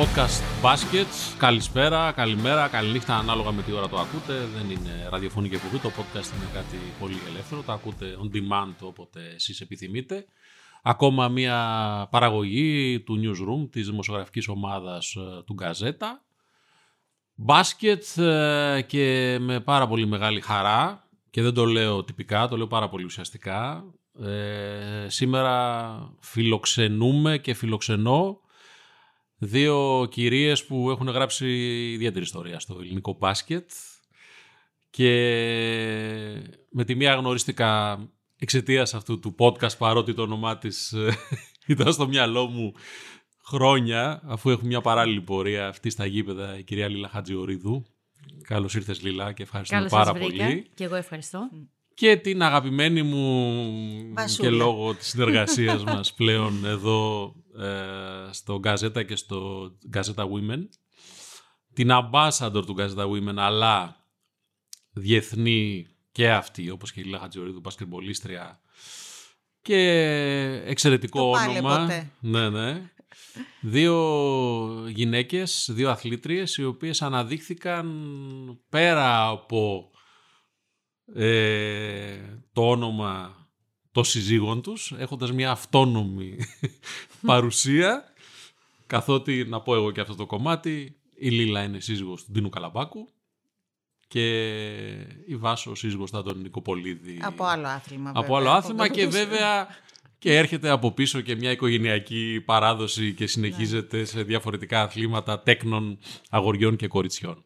podcast Baskets. Καλησπέρα, καλημέρα, καληνύχτα ανάλογα με τι ώρα το ακούτε. Δεν είναι ραδιοφωνική εκπομπή, το podcast είναι κάτι πολύ ελεύθερο. Το ακούτε on demand όποτε εσείς επιθυμείτε. Ακόμα μια παραγωγή του Newsroom, της δημοσιογραφικής ομάδας ε, του Γκαζέτα. Μπάσκετ ε, και με πάρα πολύ μεγάλη χαρά και δεν το λέω τυπικά, το λέω πάρα πολύ ουσιαστικά. Ε, σήμερα φιλοξενούμε και φιλοξενώ δύο κυρίες που έχουν γράψει ιδιαίτερη ιστορία στο ελληνικό μπάσκετ και με τη μία γνωρίστηκα εξαιτίας αυτού του podcast παρότι το όνομά της ε, ήταν στο μυαλό μου χρόνια αφού έχουμε μια παράλληλη πορεία αυτή στα γήπεδα η κυρία Λίλα Χατζιορίδου. Καλώς ήρθες Λίλα και ευχαριστούμε Καλώς πάρα σας βρήκα. πολύ. Και εγώ ευχαριστώ. Και την αγαπημένη μου Βασούλα. και λόγω της συνεργασίας μας πλέον εδώ ε, στο Γκαζέτα και στο Γκαζέτα Women. Την ambassador του Γκαζέτα Women αλλά διεθνή και αυτή όπως και η Λίλα Χατζιορίδου, μπασκετμπολίστρια και εξαιρετικό Το πάλι όνομα. ποτέ. Ναι, ναι. Δύο γυναίκες, δύο αθλήτριες οι οποίες αναδείχθηκαν πέρα από ε, το όνομα των συζύγων τους έχοντας μια αυτόνομη παρουσία καθότι να πω εγώ και αυτό το κομμάτι η Λίλα είναι σύζυγος του Ντίνου Καλαμπάκου και η Βάσο σύζυγος του Αντώνη Νικοπολίδη Από άλλο άθλημα. από βέβαια, άλλο άθλημα το και ποδόσφαιρο. βέβαια και έρχεται από πίσω και μια οικογενειακή παράδοση και συνεχίζεται Ναι. σε διαφορετικά αθλήματα τέκνων αγοριών και κοριτσιών.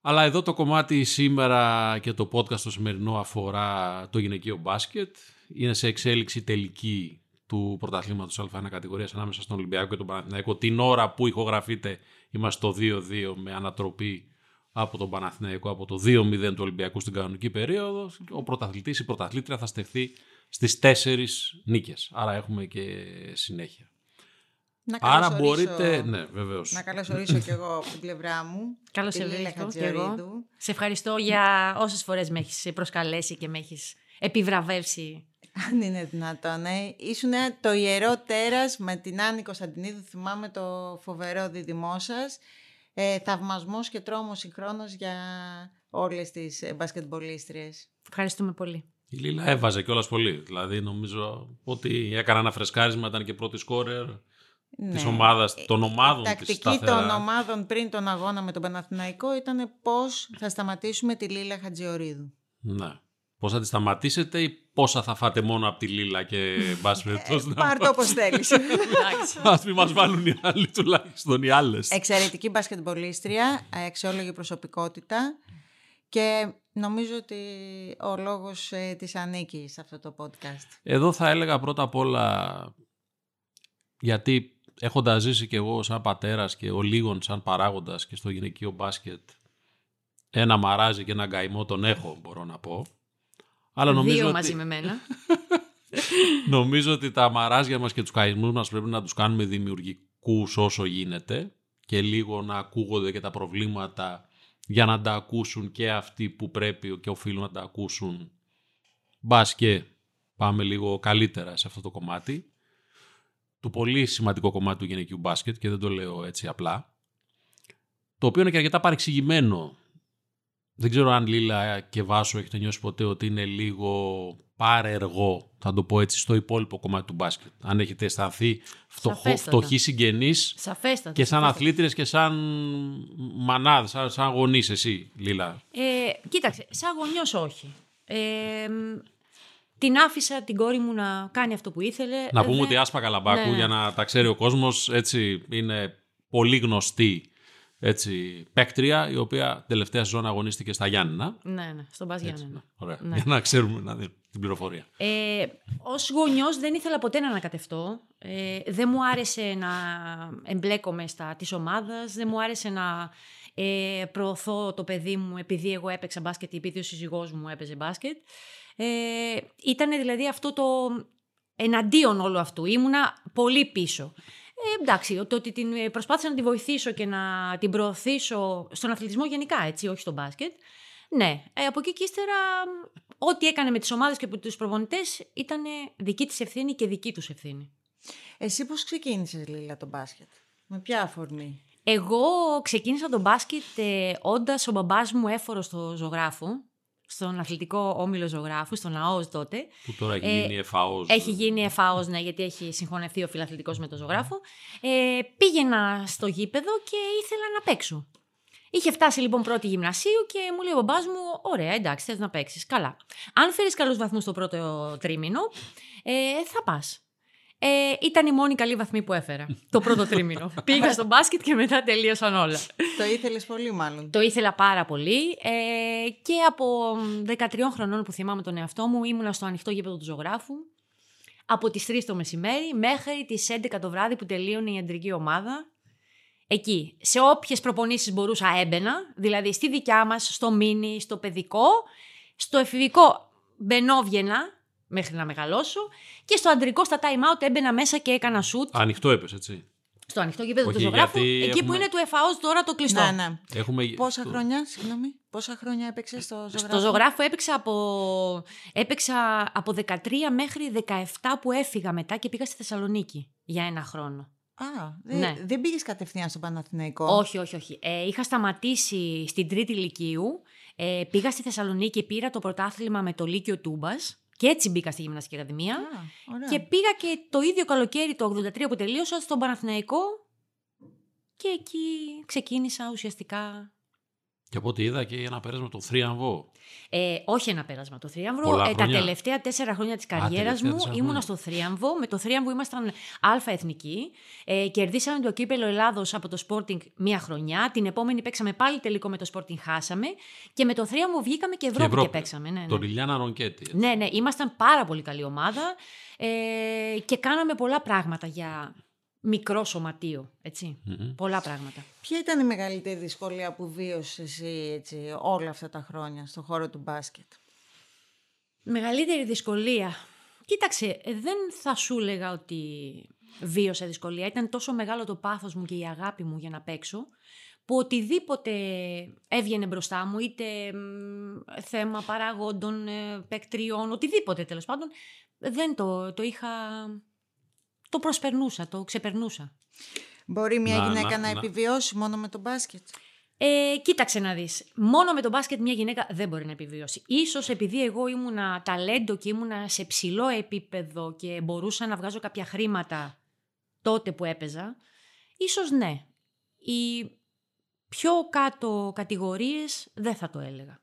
Αλλά εδώ το κομμάτι σήμερα και το podcast το σημερινό αφορά το γυναικείο μπάσκετ. Είναι σε εξέλιξη τελική του πρωταθλήματος Α1 κατηγορίας ανάμεσα στον Ολυμπιακό και τον Παναθηναϊκό. Την ώρα που ηχογραφείται είμαστε στο 2-2 με ανατροπή από τον Παναθηναϊκό από το 2-0 του Ολυμπιακού στην κανονική περίοδο. Ο πρωταθλητής, η πρωταθλήτρια θα στεφθεί στις 4 νίκες. Άρα έχουμε και συνέχεια. Να Άρα καλωσορίσω- μπορείτε... Ναι, βεβαίως. Να καλωσορίσω κι εγώ από την πλευρά μου. Καλώς τη σε Λίλα βρίσκω και εγώ. Χατζιορίδου. Σε ευχαριστώ για όσες φορές με έχεις προσκαλέσει και με έχεις επιβραβεύσει. Αν είναι δυνατόν, ε. Ήσουν το ιερό τέρας με την Άννη Κωνσταντινίδου, θυμάμαι το φοβερό δίδυμό σας. Ε, θαυμασμός και τρόμος συγχρόνως για όλες τις ε, μπασκετμπολίστριες. Ευχαριστούμε πολύ. Η Λίλα έβαζε κιόλας πολύ. Δηλαδή νομίζω ότι έκανα ένα φρεσκάρισμα, ήταν και πρώτη σκόρερ Ναι. της ομάδας, των ομάδων Η της τακτική σταθερά. των ομάδων πριν τον αγώνα με τον Παναθηναϊκό ήταν πώς θα σταματήσουμε τη Λίλα Χατζιορίδου. Ναι. Πώς θα τη σταματήσετε ή πόσα θα φάτε μόνο από τη Λίλα και μπας περιπτώσει να Πάρ' το όπως θέλεις. Εντάξει. Ας μην μας βάλουν οι άλλοι τουλάχιστον οι άλλες. Εξαιρετική μπασκετμπολίστρια, αξιόλογη προσωπικότητα και νομίζω ότι ο λόγος ε, της ανήκει σε αυτό το podcast. Εδώ θα έλεγα πρώτα απ' όλα γιατί έχοντας ζήσει και εγώ σαν πατέρας και ο λίγων σαν παράγοντας και στο γυναικείο μπάσκετ ένα μαράζι και ένα γκαϊμό τον έχω μπορώ να πω. Αλλά νομίζω Δύο ότι... μαζί με μένα. Νομίζω ότι τα μαράζια μας και τους καημούς μας πρέπει να τους κάνουμε δημιουργικούς όσο γίνεται και λίγο να ακούγονται και τα προβλήματα για να τα ακούσουν και αυτοί που πρέπει και οφείλουν να τα ακούσουν. Μπας και πάμε λίγο καλύτερα σε αυτό το κομμάτι. Το πολύ σημαντικό κομμάτι του γυναικείου μπάσκετ και δεν το λέω έτσι απλά. Το οποίο είναι και αρκετά παρεξηγημένο. Δεν ξέρω αν Λίλα και Βάσο έχετε νιώσει ποτέ ότι είναι λίγο πάρεργο, θα το πω έτσι, στο υπόλοιπο κομμάτι του μπάσκετ. Αν έχετε αισθανθεί φτωχό, Σαφέστατα. φτωχοί συγγενείς Σαφέστατα. και σαν σαφέστατα. αθλήτριες και σαν μανάδες, σαν, σαν γονείς εσύ, Λίλα. Ε, κοίταξε, σαν γονιός όχι. Ε, μ, την άφησα την κόρη μου να κάνει αυτό που ήθελε. Να πούμε Δεν- ότι η Άσπα Καλαμπάκου, Ναι, ναι. για να τα ξέρει ο κόσμος, έτσι είναι πολύ γνωστή έτσι, παίκτρια, η οποία τελευταία σεζόν αγωνίστηκε στα Γιάννενα. Ναι, ναι, στον Μπας Έτσι, Γιάννενα. ναι, ωραία. Ναι. Για να ξέρουμε να δίνουμε την πληροφορία. Ε, ως γονιός δεν ήθελα ποτέ να ανακατευτώ. Ε, δεν μου άρεσε να εμπλέκομαι στα της ομάδας. Δεν μου άρεσε να ε, προωθώ το παιδί μου επειδή εγώ έπαιξα μπάσκετ ή επειδή ο σύζυγός μου έπαιζε μπάσκετ. Ε, ήταν δηλαδή αυτό το εναντίον όλου αυτού. Ήμουνα πολύ πίσω. Ε, εντάξει, το ότι την ε, προσπάθησα να τη βοηθήσω και να την προωθήσω στον αθλητισμό γενικά, έτσι, όχι στο μπάσκετ. Ναι, ε, από εκεί και ύστερα μ, ό,τι έκανε με τις ομάδες και με τους προπονητές ήταν δική της ευθύνη και δική τους ευθύνη. Εσύ πώς ξεκίνησες Λίλα το μπάσκετ; Με ποια αφορμή; Εγώ ξεκίνησα τον μπάσκετ ε, όντας ο μπαμπάς μου έφορο στο ζωγράφο, στον αθλητικό όμιλο ζωγράφου, στον ΑΟΣ τότε. Που τώρα έχει Ε, γίνει εφαός. Έχει γίνει ΕΦΑΟΣ, ναι, γιατί έχει συγχωνευτεί ο φιλαθλητικός με τον ζωγράφο. Ε, πήγαινα στο γήπεδο και ήθελα να παίξω. Είχε φτάσει λοιπόν πρώτη γυμνασίου και μου λέει ο μπαμπάς μου: Ωραία, εντάξει, θες να παίξεις. Καλά. Αν φέρεις καλούς βαθμούς στο πρώτο τρίμηνο, ε, θα πας. Ε, ήταν η μόνη καλή βαθμή που έφερα το πρώτο τρίμηνο. Πήγα στο μπάσκετ και μετά τελείωσαν όλα. Το ήθελες πολύ μάλλον. Το ήθελα πάρα πολύ ε, και από 13 χρονών που θυμάμαι τον εαυτό μου ήμουνα στο ανοιχτό γήπεδο του ζωγράφου από τις 3 το μεσημέρι μέχρι τις 11 το βράδυ που τελείωνε η ιατρική ομάδα. Εκεί, σε όποιες προπονήσεις μπορούσα έμπαινα, δηλαδή στη δικιά μας, στο μίνι, στο παιδικό, στο εφηβικό μπαινόβγαινα μέχρι να μεγαλώσω και στο αντρικό στα time out έμπαινα μέσα και έκανα shoot Ανοιχτό έπεσε, έτσι. στο ανοιχτό γήπεδο του Όχι, ζωγράφου, γιατί εκεί που έχουμε- είναι του ΕΦΑΟΣ τώρα το κλειστό. Ναι, ναι. Έχουμε... Πόσα το- χρόνια, συγγνώμη, πόσα χρόνια έπαιξε στο ζωγράφο. Στο ζωγράφο; έπαιξα από, έπαιξα από 13 μέχρι 17 που έφυγα μετά και πήγα στη Θεσσαλονίκη για ένα χρόνο. Α, δεν, Ναι. δεν πήγες κατευθείαν στον Παναθηναϊκό; Όχι, όχι, όχι. Ε, είχα σταματήσει στην τρίτη Λυκείου. Ε, πήγα στη Θεσσαλονίκη, πήρα το πρωτάθλημα με το Λύκειο Τούμπας και έτσι μπήκα στη Γυμναστική Ακαδημία. Α, ωραία. Και πήγα και το ίδιο καλοκαίρι το 83 που τελείωσα στον Παναθηναϊκό και εκεί ξεκίνησα ουσιαστικά Και από ό,τι είδα και ένα πέρασμα το θρίαμβο. Ε, όχι ένα πέρασμα. Το θρίαμβο. Πολλά Ε, τα χρόνια. τελευταία τέσσερα χρόνια της καριέρα τελευταία μου τέσσερα ήμουνα χρόνια. στο θρίαμβο. Με το θρίαμβο ήμασταν αλφα εθνική. Ε, κερδίσαμε το κύπελο Ελλάδος από το Sporting μία χρονιά. Την επόμενη παίξαμε πάλι τελικό με το Sporting, χάσαμε. Και με το θρίαμβο βγήκαμε και Ευρώπη και, Ευρώπη. παίξαμε. Ναι, ναι. Τον Ιλιάνα Ρονκέτη. έτσι. ναι, ναι, ήμασταν πάρα πολύ καλή ομάδα ε, και κάναμε πολλά πράγματα για μικρό σωματείο. Έτσι. Μμμ. Πολλά πράγματα. Ποια ήταν η μεγαλύτερη δυσκολία που βίωσες εσύ έτσι, όλα αυτά τα χρόνια στον χώρο του μπάσκετ; Μεγαλύτερη δυσκολία. Κοίταξε, ε, δεν θα σου έλεγα ότι βίωσα δυσκολία. Ήταν τόσο μεγάλο το πάθος μου και η αγάπη μου για να παίξω, που οτιδήποτε έβγαινε μπροστά μου, είτε μ, θέμα παραγόντων, ε, παικτριών, οτιδήποτε τέλος πάντων, δεν το, το είχα... Το προσπερνούσα, το ξεπερνούσα. Μπορεί μια Να, γυναίκα να, να, να. επιβιώσει μόνο με το μπάσκετ; Ε, κοίταξε να δεις. Μόνο με το μπάσκετ μια γυναίκα δεν μπορεί να επιβιώσει. Ίσως επειδή εγώ ήμουνα ταλέντο και ήμουνα σε ψηλό επίπεδο και μπορούσα να βγάζω κάποια χρήματα τότε που έπαιζα, ίσως ναι. Οι πιο κάτω κατηγορίες δεν θα το έλεγα.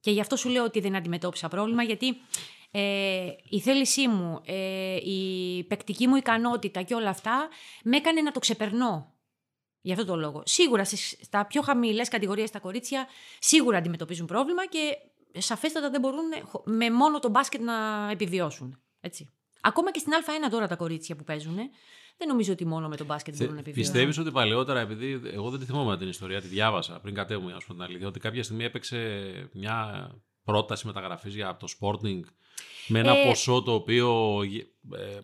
Και γι' αυτό σου λέω ότι δεν αντιμετώπισα πρόβλημα, γιατί ε, η θέλησή μου, ε, η παικτική μου ικανότητα και όλα αυτά με έκανε να το ξεπερνώ. Γι' αυτό το λόγο. Σίγουρα στις, στα πιο χαμηλές κατηγορίες τα κορίτσια σίγουρα αντιμετωπίζουν πρόβλημα και σαφέστατα δεν μπορούν χω- με μόνο το μπάσκετ να επιβιώσουν. Έτσι. Ακόμα και στην Α1 τώρα τα κορίτσια που παίζουν, δεν νομίζω ότι μόνο με το μπάσκετ μπορούν να επιβιώσουν. Πιστεύεις ότι παλαιότερα, επειδή εγώ δεν τη θυμόμαι την ιστορία, τη διάβασα πριν κατέβουμε, ας πούμε την αλήθεια, ότι κάποια στιγμή έπαιξε μια πρόταση μεταγραφής για από το Sporting με ένα Ε, ποσό το οποίο. ε,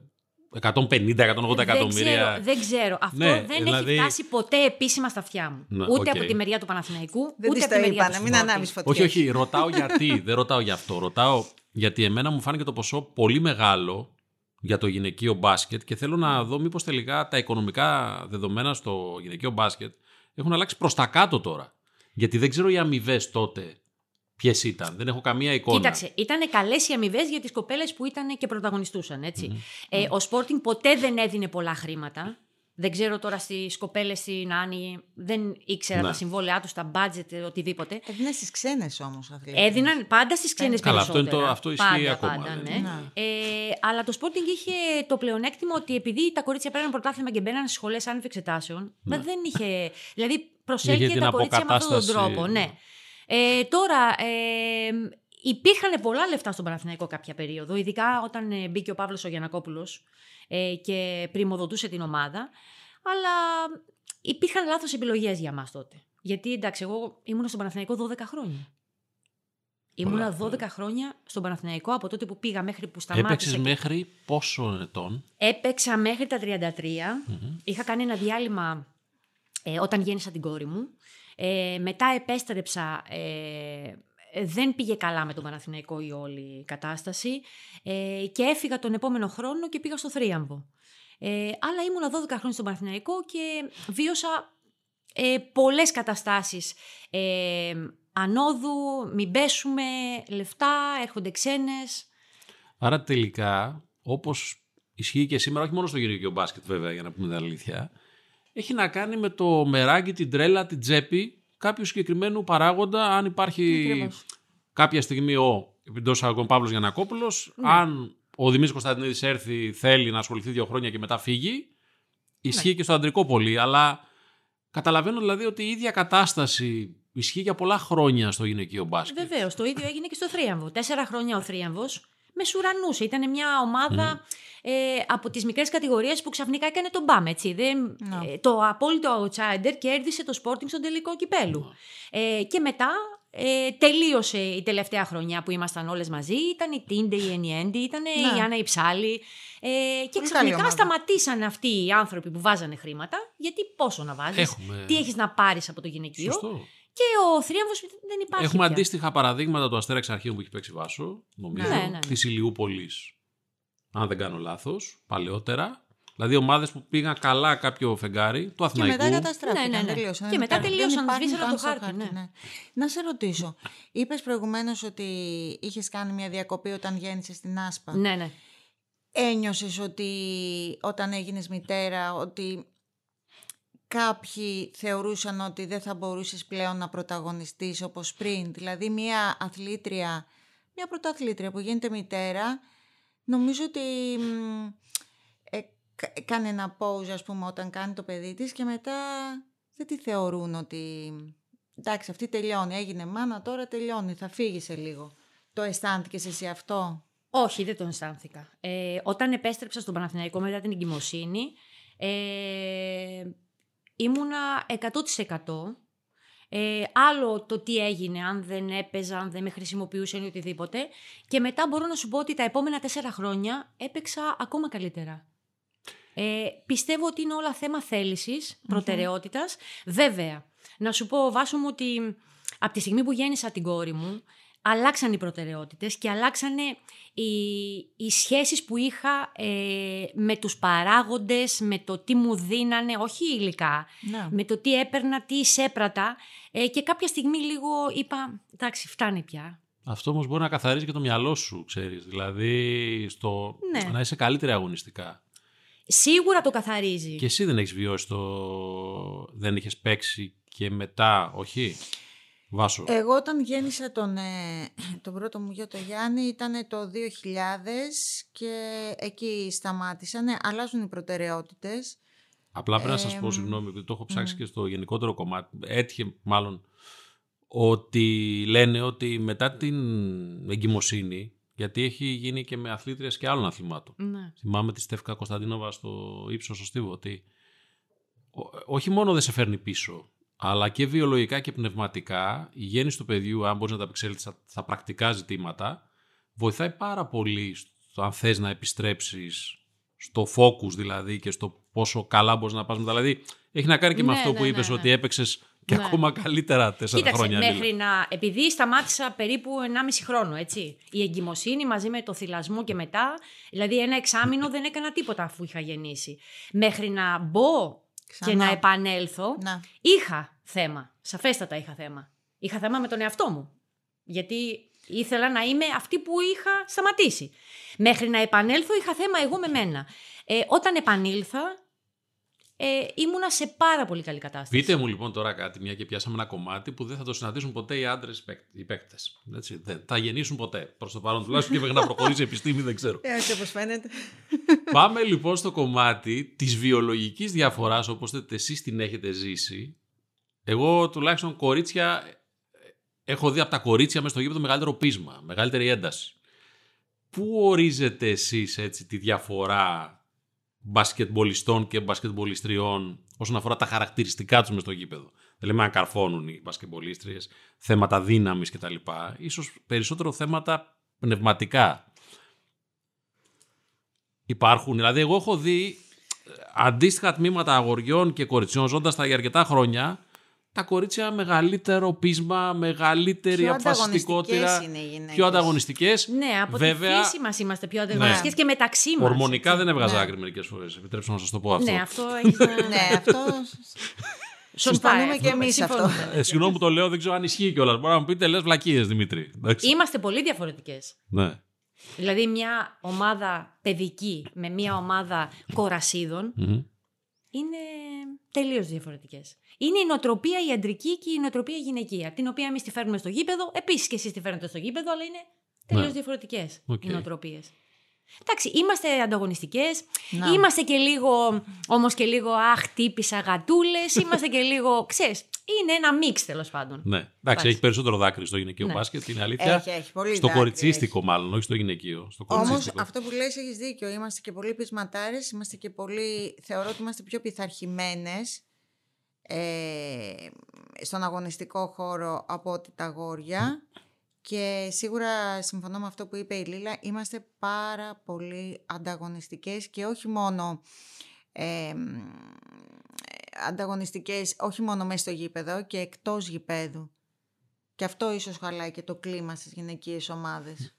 150-180 δεν εκατομμύρια. Ξέρω, δεν ξέρω. Αυτό Ναι, δεν δηλαδή- έχει φτάσει ποτέ επίσημα στα αυτιά μου. Ναι, ούτε οκ. από τη μεριά του Παναθηναϊκού, Δεν ούτε της από το τη μεριά είπανε, του μην Sporting. ανάβεις φωτιές. Όχι, όχι, ρωτάω γιατί. δεν ρωτάω για αυτό. Ρωτάω γιατί εμένα μου φάνηκε το ποσό πολύ μεγάλο για το γυναικείο μπάσκετ και θέλω να δω μήπως τελικά τα οικονομικά δεδομένα στο γυναικείο μπάσκετ έχουν αλλάξει προς τα κάτω τώρα. Γιατί δεν ξέρω οι αμοιβές τότε ποιες ήταν. Δεν έχω καμία εικόνα. Κοίταξε, ήταν καλές οι αμοιβές για τις κοπέλες που ήταν και πρωταγωνιστούσαν. Έτσι. Ε, ο Sporting ποτέ δεν έδινε πολλά χρήματα. Δεν ξέρω τώρα στις κοπέλες στην Άννη, δεν ήξερα Ναι. τα συμβόλαιά τους, τα budget, οτιδήποτε. Έδινε στις ξένες όμως αθλήτες. Έδιναν πάντα στις ξένες Καλά, αυτό περισσότερα. είναι το- αυτό ισχύει πάντα, ακόμα, Πάντα, δεν ναι. είναι. Ε, αλλά το Sporting είχε το πλεονέκτημα ότι επειδή τα κορίτσια παίρναν πρωτάθλημα και μπαίναν στι σχολές άνευ εξετάσεων, Ναι. δεν είχε. Δηλαδή Είχε προσέλκυε την τα κορίτσια με αυτόν τον αποκατάσταση. τρόπο. Ναι. Ε, τώρα, ε, υπήρχαν πολλά λεφτά στον Παναθηναϊκό κάποια περίοδο, ειδικά όταν ε, μπήκε ο Παύλος ο Γιανακόπουλος ε, και πρημοδοτούσε την ομάδα. Αλλά υπήρχαν λάθος επιλογές για μας τότε. Γιατί εντάξει, εγώ ήμουν στον Παναθηναϊκό 12 χρόνια. Ήμουνα 12 χρόνια. χρόνια στον Παναθηναϊκό από τότε που πήγα μέχρι που σταμάτησα. Έπαιξες και- μέχρι πόσο ετών; Έπαιξα μέχρι τα 33. Είχα κάνει ένα διάλειμμα ε, όταν γέννησα την κόρη μου. Ε, μετά επέστρεψα. Ε, ε, δεν πήγε καλά με τον Παναθηναϊκό η όλη κατάσταση. Ε, και έφυγα τον επόμενο χρόνο και πήγα στο Θρίαμβο. Ε, αλλά ήμουνα 12 χρόνια στον Παναθηναϊκό και βίωσα ε, πολλές καταστάσεις. Ε, ανόδου, μην πέσουμε, λεφτά, έρχονται ξένες. Άρα τελικά, όπως ισχύει και σήμερα, όχι μόνο στο γυναικείο μπάσκετ βέβαια, για να πούμε την αλήθεια, έχει να κάνει με το μεράκι, την τρέλα, την τσέπη κάποιου συγκεκριμένου παράγοντα, αν υπάρχει Ακριβώς. κάποια στιγμή ο εντό αγωγών Παύλος Γιανακόπουλος, αν ο Δημήτρης Κωνσταντινίδης έρθει, θέλει να ασχοληθεί δύο χρόνια και μετά φύγει. Ισχύει και στο αντρικό πολύ, αλλά καταλαβαίνω δηλαδή ότι η ίδια κατάσταση ισχύει για πολλά χρόνια στο γυναικείο μπάσκετ. Βεβαίως, το ίδιο έγινε και στο Θρίαμβο. Τέσσερα χρόνια ο Θρίαμβος μες σουρανούσε. Ήταν μια ομάδα ε, από τις μικρές κατηγορίες που ξαφνικά έκανε τον μπαμ. Έτσι. Δεν, Ναι. ε, το απόλυτο outsider κέρδισε το Sporting στον τελικό κυπέλου. Ε, και μετά ε, τελείωσε η τελευταία χρονιά που ήμασταν όλες μαζί. Ήταν η Τίντε, η Ενιέντη, ήταν η Ναι. Άννα Υψάλη. Ε, και καλή ξαφνικά ομάδα. σταματήσαν αυτοί οι άνθρωποι που βάζανε χρήματα. Γιατί πόσο να βάζεις, Έχουμε. τι έχεις να πάρεις από το γυναικείο; Σωστό. Και ο θρίαμβος δεν υπάρχει. Έχουμε πια. αντίστοιχα παραδείγματα του Αστέρα Εξαρχείου που έχει παίξει Βάσο, νομίζω. Ναι, ναι, ναι. Της Ηλιούπολης, αν δεν κάνω λάθος, παλαιότερα. Δηλαδή ομάδες που πήγαν καλά κάποιο φεγγάρι του Και Αθηναϊκού. μετά καταστράφηκαν. Ναι, ναι, ναι. τελείωσαν. Και Δεν μετά υπάρχουν. τελείωσαν, Δεν υπάρχουν σβήσανε το καν στο χάρτη, ναι. Να σε ρωτήσω. Είπες προηγουμένως ότι είχες κάνει μια διακοπή όταν γέννησες στην Άσπα. Ναι, ναι. Ένιωσες ότι όταν έγινες μητέρα ότι κάποιοι θεωρούσαν ότι δεν θα μπορούσες πλέον να πρωταγωνιστείς όπως πριν; Δηλαδή μια αθλήτρια, μια πρωταθλήτρια που γίνεται μητέρα, νομίζω ότι μ, ε, κα- κάνει ένα pause ας πούμε όταν κάνει το παιδί της και μετά δεν τη θεωρούν ότι εντάξει αυτή τελειώνει, έγινε μάνα τώρα τελειώνει, θα φύγει σε λίγο. Το αισθάνθηκες εσύ αυτό; Όχι, δεν τον αισθάνθηκα. Ε, όταν επέστρεψα στον Παναθηναϊκό μετά την εγκυμοσύνη, ε, ήμουνα 100%. Ε, άλλο το τι έγινε, αν δεν έπαιζα, αν δεν με χρησιμοποιούσαν ή οτιδήποτε. Και μετά μπορώ να σου πω ότι τα επόμενα τέσσερα χρόνια έπαιξα ακόμα καλύτερα. Ε, πιστεύω ότι είναι όλα θέμα θέλησης, προτεραιότητας. Βέβαια, να σου πω, Βάσο μου, ότι από τη στιγμή που γέννησα την κόρη μου, αλλάξαν οι προτεραιότητες και αλλάξανε οι, οι σχέσεις που είχα ε, με τους παράγοντες, με το τι μου δίνανε, όχι υλικά, Ναι. με το τι έπαιρνα, τι εισέπρατα ε, και κάποια στιγμή λίγο είπα, εντάξει φτάνει πια. Αυτό όμως μπορεί να καθαρίζει και το μυαλό σου, ξέρεις. Δηλαδή στο... Ναι. να είσαι καλύτερη αγωνιστικά. Σίγουρα το καθαρίζει. Και εσύ δεν έχεις βιώσει το. Δεν είχες παίξει και μετά, όχι. Βάσο. Εγώ όταν γέννησα τον, ε, τον πρώτο μου γιο το Γιάννη ήταν το 2000 και εκεί σταμάτησαν. Ναι, αλλάζουν οι προτεραιότητες. Απλά πρέπει να σας πω, εμ, συγγνώμη, επειδή το έχω ψάξει και στο γενικότερο κομμάτι. Έτυχε μάλλον ότι λένε ότι μετά την εγκυμοσύνη, γιατί έχει γίνει και με αθλήτριες και άλλων αθλημάτων. Ναι. Θυμάμαι τη Στεύκα Κωνσταντίνοβα στο ύψος στο Στίβο ότι ό- όχι μόνο δεν σε φέρνει πίσω, αλλά και βιολογικά και πνευματικά η γέννηση του παιδιού, αν μπορείς να τα απεξέλθεις στα, στα πρακτικά ζητήματα, βοηθάει πάρα πολύ στο αν θες να επιστρέψεις στο focus δηλαδή και στο πόσο καλά μπορείς να πας μετά. Δηλαδή έχει να κάνει και με Ναι, αυτό ναι, που ναι, είπες ναι. ότι έπαιξες και Ναι. ακόμα καλύτερα τέσσερα Κοίταξε, χρόνια. μέχρι Λίλα. να. Επειδή σταμάτησα περίπου 1,5 χρόνο, έτσι. Η εγκυμοσύνη μαζί με το θυλασμό και μετά. Δηλαδή, ένα εξάμεινο δεν έκανα τίποτα αφού είχα γεννήσει. Μέχρι να μπω Ξανά. και να επανέλθω, Να. είχα θέμα. Σαφέστατα είχα θέμα. Είχα θέμα με τον εαυτό μου. Γιατί ήθελα να είμαι αυτή που είχα σταματήσει. Μέχρι να επανέλθω είχα θέμα εγώ με μένα. Ε, όταν επανήλθα, ε, ήμουνα σε πάρα πολύ καλή κατάσταση. Πείτε μου λοιπόν τώρα κάτι, μια και πιάσαμε ένα κομμάτι που δεν θα το συναντήσουν ποτέ οι άντρες οι παίκτες. Δεν θα γεννήσουν ποτέ. Προς το παρόν τουλάχιστον και μέχρι να προχωρήσει η επιστήμη, δεν ξέρω. Έτσι όπως φαίνεται. Πάμε λοιπόν στο κομμάτι της βιολογικής διαφοράς, όπως εσείς την έχετε ζήσει. Εγώ τουλάχιστον κορίτσια έχω δει από τα κορίτσια μέσα στο γήπεδο μεγαλύτερο πείσμα, μεγαλύτερη ένταση. Πού ορίζετε εσείς έτσι τη διαφορά μπασκετμπολιστών και μπασκετμπολιστριών όσον αφορά τα χαρακτηριστικά τους μες στο γήπεδο. Δεν λέμε αν καρφώνουν οι μπασκετμπολίστριες, θέματα δύναμης κτλ. Ίσως περισσότερο θέματα πνευματικά. Υπάρχουν, δηλαδή εγώ έχω δει ε, αντίστοιχα τμήματα αγοριών και κοριτσιών ζώντας τα για αρκετά χρόνια τα κορίτσια μεγαλύτερο πείσμα, μεγαλύτερη Πιο αποφασιστικότητα. ανταγωνιστικές είναι οι γυναίκες. Πιο ανταγωνιστικές. Ναι, από Βέβαια, τη φύση μας είμαστε πιο ανταγωνιστικές και μεταξύ μας. Ορμονικά δεν έβγαζα Ναι. άκρη μερικές φορές. Επιτρέψτε να σας το πω αυτό. Ναι, αυτό έχει. ναι, αυτό Σωστά. συμφωνούμε ε, και εμείς συμφωνούμε. αυτό. Ε, συγγνώμη που το λέω, δεν ξέρω αν ισχύει κιόλας. Μπορεί να μου πείτε, λες βλακίες Δημήτρη. Εντάξει. Είμαστε πολύ διαφορετικές. Ναι. Δηλαδή, μια ομάδα παιδική με μια ομάδα κορασίδων Μμμ. είναι τελείως διαφορετικές. Είναι η νοοτροπία η αντρική και η νοοτροπία η γυναικεία. Την οποία εμείς τη φέρνουμε στο γήπεδο. Επίσης και εσείς τη φέρνετε στο γήπεδο, αλλά είναι τελείως Ναι. διαφορετικές Οκ. οι νοοτροπίες. Εντάξει, είμαστε ανταγωνιστικές. Να. Είμαστε και λίγο, όμως και λίγο αχ, τύπησα γατούλες. είμαστε και λίγο, ξέρεις, είναι ένα μίξ τέλος πάντων. ναι. Εντάξει, Εντάξει. έχει περισσότερο δάκρυ στο γυναικείο Ναι. μπάσκετ, είναι αλήθεια. Έχει, έχει, πολύ στο δάκρυ κοριτσίστικο, μάλλον, όχι στο γυναικείο. Στο Όμως κοριτσίστικο. αυτό που λες έχεις δίκιο. Είμαστε και πολύ πεισματάρες, είμαστε και πολύ. Θεωρώ ότι είμαστε πιο πειθαρχημένες ε, στον αγωνιστικό χώρο από ότι τα αγόρια. Και σίγουρα συμφωνώ με αυτό που είπε η Λίλα, είμαστε πάρα πολύ ανταγωνιστικές και όχι μόνο ε, ανταγωνιστικές, όχι μόνο μέσα στο γήπεδο και εκτός γηπέδου. Και αυτό ίσως χαλάει και το κλίμα στις γυναικείες ομάδες.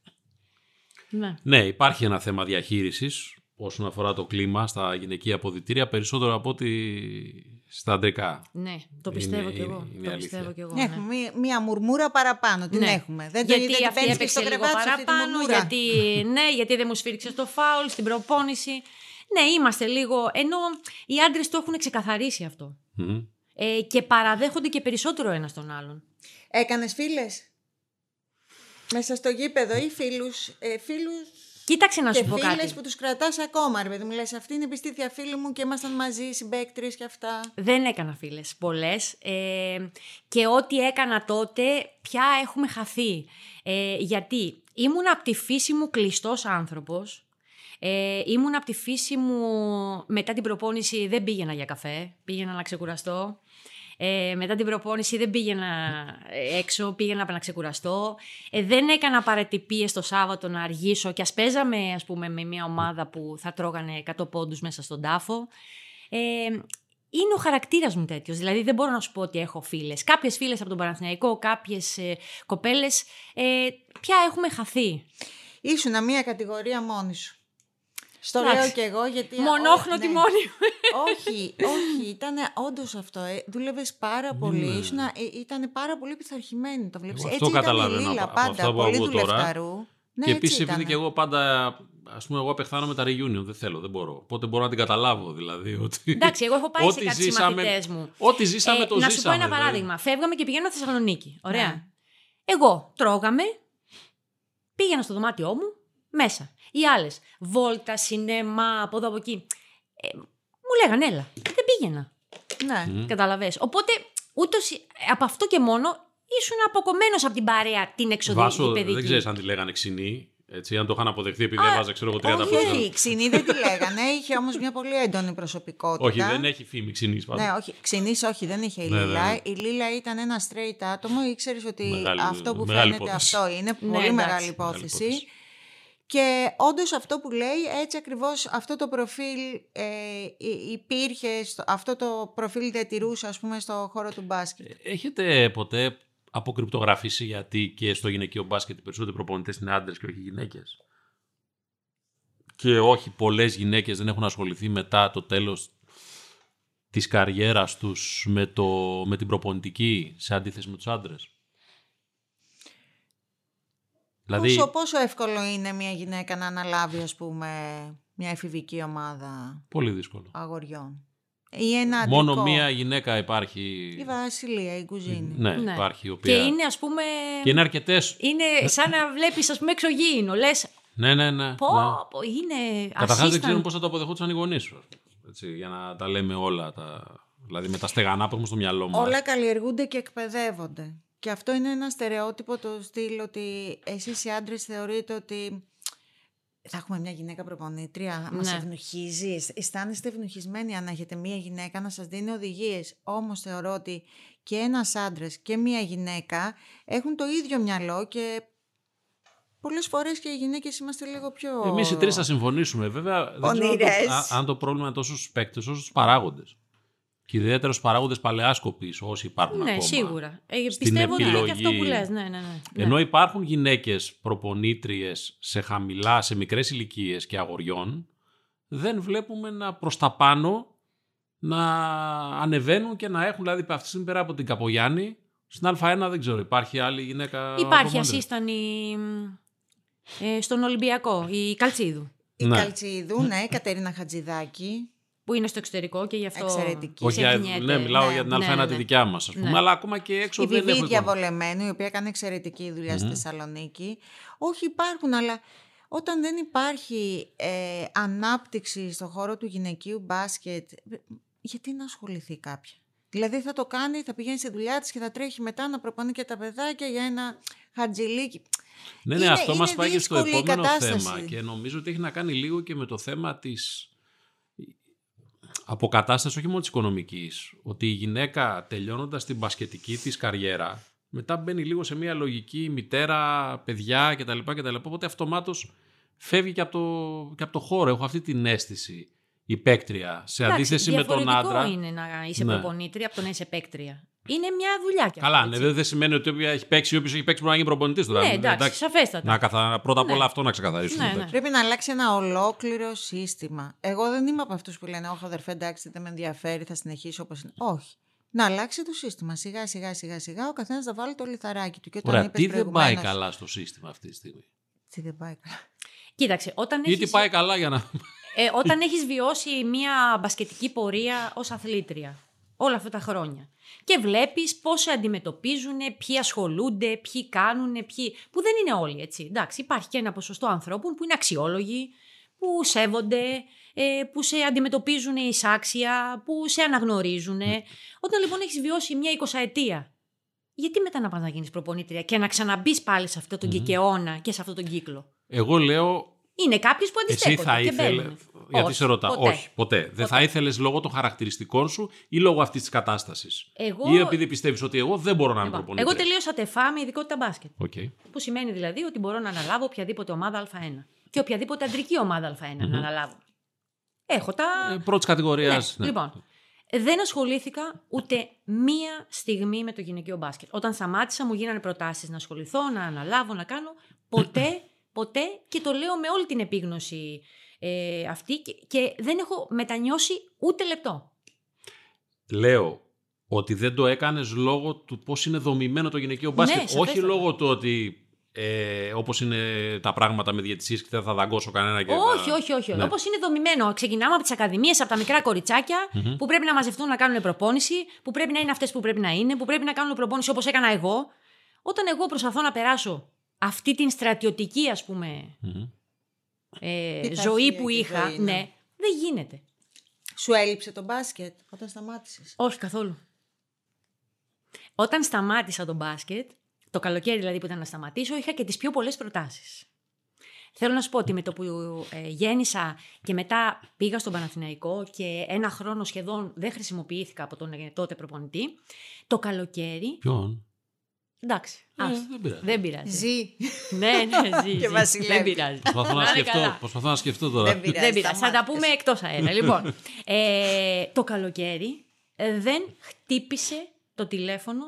Ναι. Ναι, υπάρχει ένα θέμα διαχείρισης όσον αφορά το κλίμα στα γυναικεία αποδητήρια, περισσότερο από ότι στα αντρικά. Ναι, το πιστεύω Είναι- κι εγώ. είναι το αλήθεια. πιστεύω κι εγώ. Έχουμε ναι. μία, μία μουρμούρα παραπάνω. Την Ναι. έχουμε. Δεν το γιατί δεν αυτή παίρνεις και έπαιξε στο λίγο κρεβάτι σου αυτή τη παραπάνω, μουρμούρα. γιατί, ναι, γιατί δεν μου σφίριξε το φάουλ στην προπόνηση. Ναι, είμαστε λίγο. Ενώ οι άντρες το έχουν ξεκαθαρίσει αυτό. Μμμ. Ε, και παραδέχονται και περισσότερο ένας τον άλλον. Έκανες φίλες; Μέσα στο γήπεδο ή φίλους, ε, φίλους Κοίταξε να και σου πω φίλες κάτι. που τους κρατάς ακόμα, ρε παιδί μου. Λες, αυτή είναι η πιστήθεια φίλη μου και ήμασταν μαζί, συμπαίκτρες και αυτά. Δεν έκανα φίλες πολλές ε, και ό,τι έκανα τότε πια έχουμε χαθεί. Ε, γιατί ήμουν από τη φύση μου κλειστός άνθρωπος. Ε, ήμουν από τη φύση μου μετά την προπόνηση δεν πήγαινα για καφέ, πήγαινα να ξεκουραστώ. Ε, μετά την προπόνηση δεν πήγαινα ε, έξω, πήγαινα να ξεκουραστώ. Ε, δεν έκανα παρατυπίες το Σάββατο να αργήσω και ας παίζαμε ας πούμε με μια ομάδα που θα τρώγανε 100 πόντους μέσα στον τάφο. Ε, είναι ο χαρακτήρας μου τέτοιος. Δηλαδή δεν μπορώ να σου πω ότι έχω φίλες. Κάποιες φίλες από τον Παναθηναϊκό, κάποιες ε, κοπέλες. Ε, πια έχουμε χαθεί. Ήσουνα μία κατηγορία μόνη σου. Στο Εντάξει. λέω και εγώ γιατί... Μονόχνοτη ναι. μόνη μου. όχι, όχι, ήταν όντως αυτό. Ε, Δούλευες πάρα πολύ. Ναι. Ήσουν, ε, ήταν πάρα πολύ πειθαρχημένη. Το βλέπεις. Εγώ Έτσι αυτό ήταν η καταλαβαίνω Λίλα από πάντα. αυτά που πολύ ακούω τώρα. δουλευταρού. Ναι, και έτσι επίσης, επειδή ήτανε. και εγώ πάντα. Α πούμε, εγώ απεχθάνω με τα reunion. Δεν θέλω, δεν μπορώ. Οπότε μπορώ να την καταλάβω. Δηλαδή, ότι... Εντάξει, εγώ έχω πάει σε Ό,τι κάτι ζήσαμε- συμμαθητέ μου. Ό,τι ζήσαμε, το να ζήσαμε. σου πω ένα δηλαδή. παράδειγμα. Φεύγαμε και πηγαίναμε Θεσσαλονίκη. Ωραία. Ναι. Εγώ τρώγαμε, πήγαινα στο δωμάτιό μου, μέσα. Οι άλλες, βόλτα, σινέμα, από εδώ από εκεί. Ε, μου λέγανε, έλα. Δεν πήγαινα. Ναι. Μμ. Καταλαβες. Οπότε, ούτως, από αυτό και μόνο, ήσουν αποκομμένος από την παρέα την εξωτερική Βάσο, παιδική. δεν ξέρεις αν τη λέγανε ξινή. Έτσι, αν το είχαν αποδεχτεί επειδή έβαζε, ξέρω εγώ, 30 Όχι, πόντους. όχι, ξινή δεν τη λέγανε. Είχε όμως μια πολύ έντονη προσωπικότητα. Όχι, δεν έχει φήμη ξινής πάντως. Ναι, όχι. Ξινής, όχι, δεν είχε η Ναι, Λίλα. ναι. Η Λίλα ήταν ένα straight άτομο. Ήξερες ότι Μεγάλη- αυτό που μεγάλη φαίνεται υπόθεση. αυτό είναι Ναι, πολύ εντάξει. μεγάλη υπόθεση. Και όντως αυτό που λέει, έτσι ακριβώς αυτό το προφίλ ε, υ- υπήρχε, στο, αυτό το προφίλ διατηρούσε, ας πούμε, στο χώρο του μπάσκετ. Έχετε ποτέ αποκρυπτογραφήσει γιατί και στο γυναικείο μπάσκετ οι περισσότεροι προπονητές είναι άντρες και όχι γυναίκες; Και όχι πολλές γυναίκες δεν έχουν ασχοληθεί μετά το τέλος της καριέρας τους με, το, με την προπονητική σε αντίθεση με τους άντρες; Δηλαδή, Πόσο, πόσο εύκολο είναι μια γυναίκα να αναλάβει, ας πούμε, μια εφηβική ομάδα πολύ δύσκολο. αγοριών; Ή ένα Μόνο αντρικό; μία γυναίκα υπάρχει. Η Βασιλεία, η κουζίνη. Ναι, Ναι. υπάρχει. Η Και οποία... είναι, ας πούμε... και είναι αρκετές. Είναι σαν να βλέπεις, ας πούμε, εξωγήινο. Λες, Ναι, ναι, ναι. πω, ναι. πω, είναι Καταρχάς δεν assistant. ξέρουν πώς θα το αποδεχόντουσαν οι γονείς σου. Έτσι, για να τα λέμε όλα. Τα... Δηλαδή με τα στεγανά που έχουμε στο μυαλό μας. Όλα καλλιεργούνται και εκπαιδεύονται. Και αυτό είναι ένα στερεότυπο το στυλ ότι εσείς οι άντρες θεωρείτε ότι θα έχουμε μια γυναίκα προπονήτρια, ναι. μας Ναι. ευνοχίζεις. Αισθάνεστε ευνοχισμένοι αν έχετε μια γυναίκα να σας δίνει οδηγίες. Όμως θεωρώ ότι και ένας άντρας και μια γυναίκα έχουν το ίδιο μυαλό και πολλές φορές και οι γυναίκες είμαστε λίγο πιο... Εμείς οι τρεις θα συμφωνήσουμε. Βέβαια, δεν ξέρω αν το, Ονειρές. α- αν το πρόβλημα είναι τόσο στου παίκτες όσο στου παράγοντες. Και ιδιαίτερο παράγοντες παλαιάσκοπης, όσοι υπάρχουν Ναι, ακόμα. σίγουρα. Ε, στην πιστεύω ότι είναι και επιλογή. αυτό που λες. Ναι, ναι, ναι. ναι. Ενώ υπάρχουν γυναίκες προπονήτριες σε χαμηλά, σε μικρές ηλικίες και αγοριών, δεν βλέπουμε να προς τα πάνω να ανεβαίνουν και να έχουν, δηλαδή αυτή τη στιγμή πέρα από την Καπογιάννη, στην Α1 δεν ξέρω, υπάρχει άλλη γυναίκα. Υπάρχει προπονήτρια; ασύστανη ε, στον Ολυμπιακό, η Καλτσίδου, Η Ναι. Καλτσίδου, ναι, η Κατερίνα Χατζηδάκη. Που είναι στο εξωτερικό και γι' αυτό Εξαιρετική. Όχι, ξεχνιέται. ναι, μιλάω Ναι, για την ναι, Α1 ναι, τη ναι. δικιά μας, ας πούμε. Ναι. Αλλά ακόμα και έξω Η δεν έχω Βιβί εικόνα. Διαβολεμένη, η οποία έκανε εξαιρετική δουλειά στη Θεσσαλονίκη. Όχι, υπάρχουν, αλλά όταν δεν υπάρχει ε, ανάπτυξη στον χώρο του γυναικείου μπάσκετ, ε, γιατί να ασχοληθεί κάποια; Δηλαδή θα το κάνει, θα πηγαίνει στη δουλειά της και θα τρέχει μετά να προπονεί και τα παιδάκια για ένα χατζηλίκι. Ναι, ναι, Είναι- αυτό μας είναι πάει και στο δύσκολη η επόμενο κατάσταση. θέμα και νομίζω ότι έχει να κάνει λίγο και με το θέμα της αποκατάστασης όχι μόνο της οικονομικής, ότι η γυναίκα τελειώνοντας την μπασκετική της καριέρα μετά μπαίνει λίγο σε μια λογική μητέρα, παιδιά κτλ. κτλ οπότε αυτομάτως φεύγει και από, το, και από το χώρο. Έχω αυτή την αίσθηση η παίκτρια σε Εντάξει, αντίθεση με τον διαφορετικό άντρα. είναι να είσαι Ναι. προπονήτρια από το να είσαι παίκτρια. Είναι μια δουλειά κι Καλά, αυτό, ναι, έτσι. δεν, δεν σημαίνει ότι όποια έχει παίξει, όποιος έχει παίξει μπορεί να γίνει προπονητής τώρα. Ναι, εντάξει, σαφέστατα. Να καθα... Πρώτα απ' Ναι. όλα αυτό να ξεκαθαρίσουμε. Ναι, εντάξει. ναι. Πρέπει να αλλάξει ένα ολόκληρο σύστημα. Εγώ δεν είμαι από αυτούς που λένε Όχι, αδερφέ, εντάξει, δεν με ενδιαφέρει, θα συνεχίσω όπως είναι. Όχι. Να αλλάξει το σύστημα. Σιγά, σιγά, σιγά, σιγά, ο καθένας θα βάλει το λιθαράκι του. Και όταν Ωραία, είπες τι δεν πάει προηγουμένως- καλά στο σύστημα αυτή τη στιγμή; Τι δεν πάει καλά. Κοίταξε, όταν Ή τι έχεις, πάει καλά για να. ε, όταν έχεις βιώσει μια μπασκετική πορεία ως αθλήτρια όλα αυτά τα χρόνια και βλέπεις πώς σε αντιμετωπίζουν, ποιοι ασχολούνται, ποιοι κάνουν, ποιοι... που δεν είναι όλοι έτσι. Εντάξει, υπάρχει και ένα ποσοστό ανθρώπων που είναι αξιόλογοι, που σέβονται, ε, που σε αντιμετωπίζουν ισάξια, που σε αναγνωρίζουν. Όταν λοιπόν έχεις βιώσει μια εικοσαετία, γιατί μετά να πας να γίνεις προπονήτρια και να ξαναμπείς πάλι σε αυτόν τον Μμμ. κυκεώνα και σε αυτόν τον κύκλο; Εγώ λέω, Είναι κάποιος που εσύ αντιστέκονται θα και ήθελε. μπαίνουν. Γιατί Όχι, σε ρωτάω. ποτέ. Όχι, ποτέ. Δεν Ποτέ. θα ήθελες λόγω των χαρακτηριστικών σου ή λόγω αυτής της κατάστασης; Εγώ, Ή επειδή πιστεύεις ότι εγώ δεν μπορώ να είμαι λοιπόν, προπονητής; εγώ τελείωσα ΤΕΦΑΑ με ειδικότητα μπάσκετ. Οκ. Που σημαίνει δηλαδή ότι μπορώ να αναλάβω οποιαδήποτε ομάδα Α1. Και οποιαδήποτε αντρική ομάδα Α1 να αναλάβω. Έχω τα. Ε, Πρώτης κατηγορίας. Ναι, Λοιπόν, δεν ασχολήθηκα ούτε μία στιγμή με το γυναικείο μπάσκετ. Όταν σταμάτησα, μου γίνανε προτάσεις να ασχοληθώ, να αναλάβω, να κάνω. Ποτέ, ποτέ και το λέω με όλη την επίγνωση ε, αυτή και, και δεν έχω μετανιώσει ούτε λεπτό. Λέω ότι δεν το έκανες λόγω του πώς είναι δομημένο το γυναικείο μπάσκετ. Όχι σαφέστατα. λόγω του ότι. Ε, Όπως είναι τα πράγματα με διαιτησίες και δεν θα δαγκώσω κανένα και. Όχι, θα- όχι, όχι. Ναι. Όπως είναι δομημένο. Ξεκινάμε από τις ακαδημίες, από τα μικρά κοριτσάκια Μμμ. που πρέπει να μαζευτούν να κάνουν προπόνηση, που πρέπει να είναι αυτές που πρέπει να είναι, που πρέπει να κάνουν προπόνηση όπως έκανα εγώ. Όταν εγώ προσπαθώ να περάσω αυτή την στρατιωτική, ας πούμε, Μμμ. ε, Πειθαρχία ζωή που και είχα, ζωή, ναι. ναι, δεν γίνεται. Σου έλειψε το μπάσκετ όταν σταμάτησες; Όχι καθόλου. Όταν σταμάτησα τον μπάσκετ, το καλοκαίρι δηλαδή που ήταν να σταματήσω, είχα και τις πιο πολλές προτάσεις. Θέλω να σου πω ότι με το που ε, γέννησα και μετά πήγα στον Παναθηναϊκό και ένα χρόνο σχεδόν δεν χρησιμοποιήθηκα από τον ε, τότε προπονητή, το καλοκαίρι, Ποιον; Εντάξει, Ε, άστο, δεν πειράζει. δεν πειράζει. Ζει. ναι, ναι, ζει, Και ζει. βασιλεύει. Δεν πειράζει. Προσπαθώ να, Να είναι σκεφτώ, καλά. προσπαθώ να σκεφτώ τώρα. Δεν πειράζει. Δεν πειράζει. Θα τα σταμάτησες. πούμε εκτός αέρα. λοιπόν, ε, το καλοκαίρι ε, δεν χτύπησε το τηλέφωνο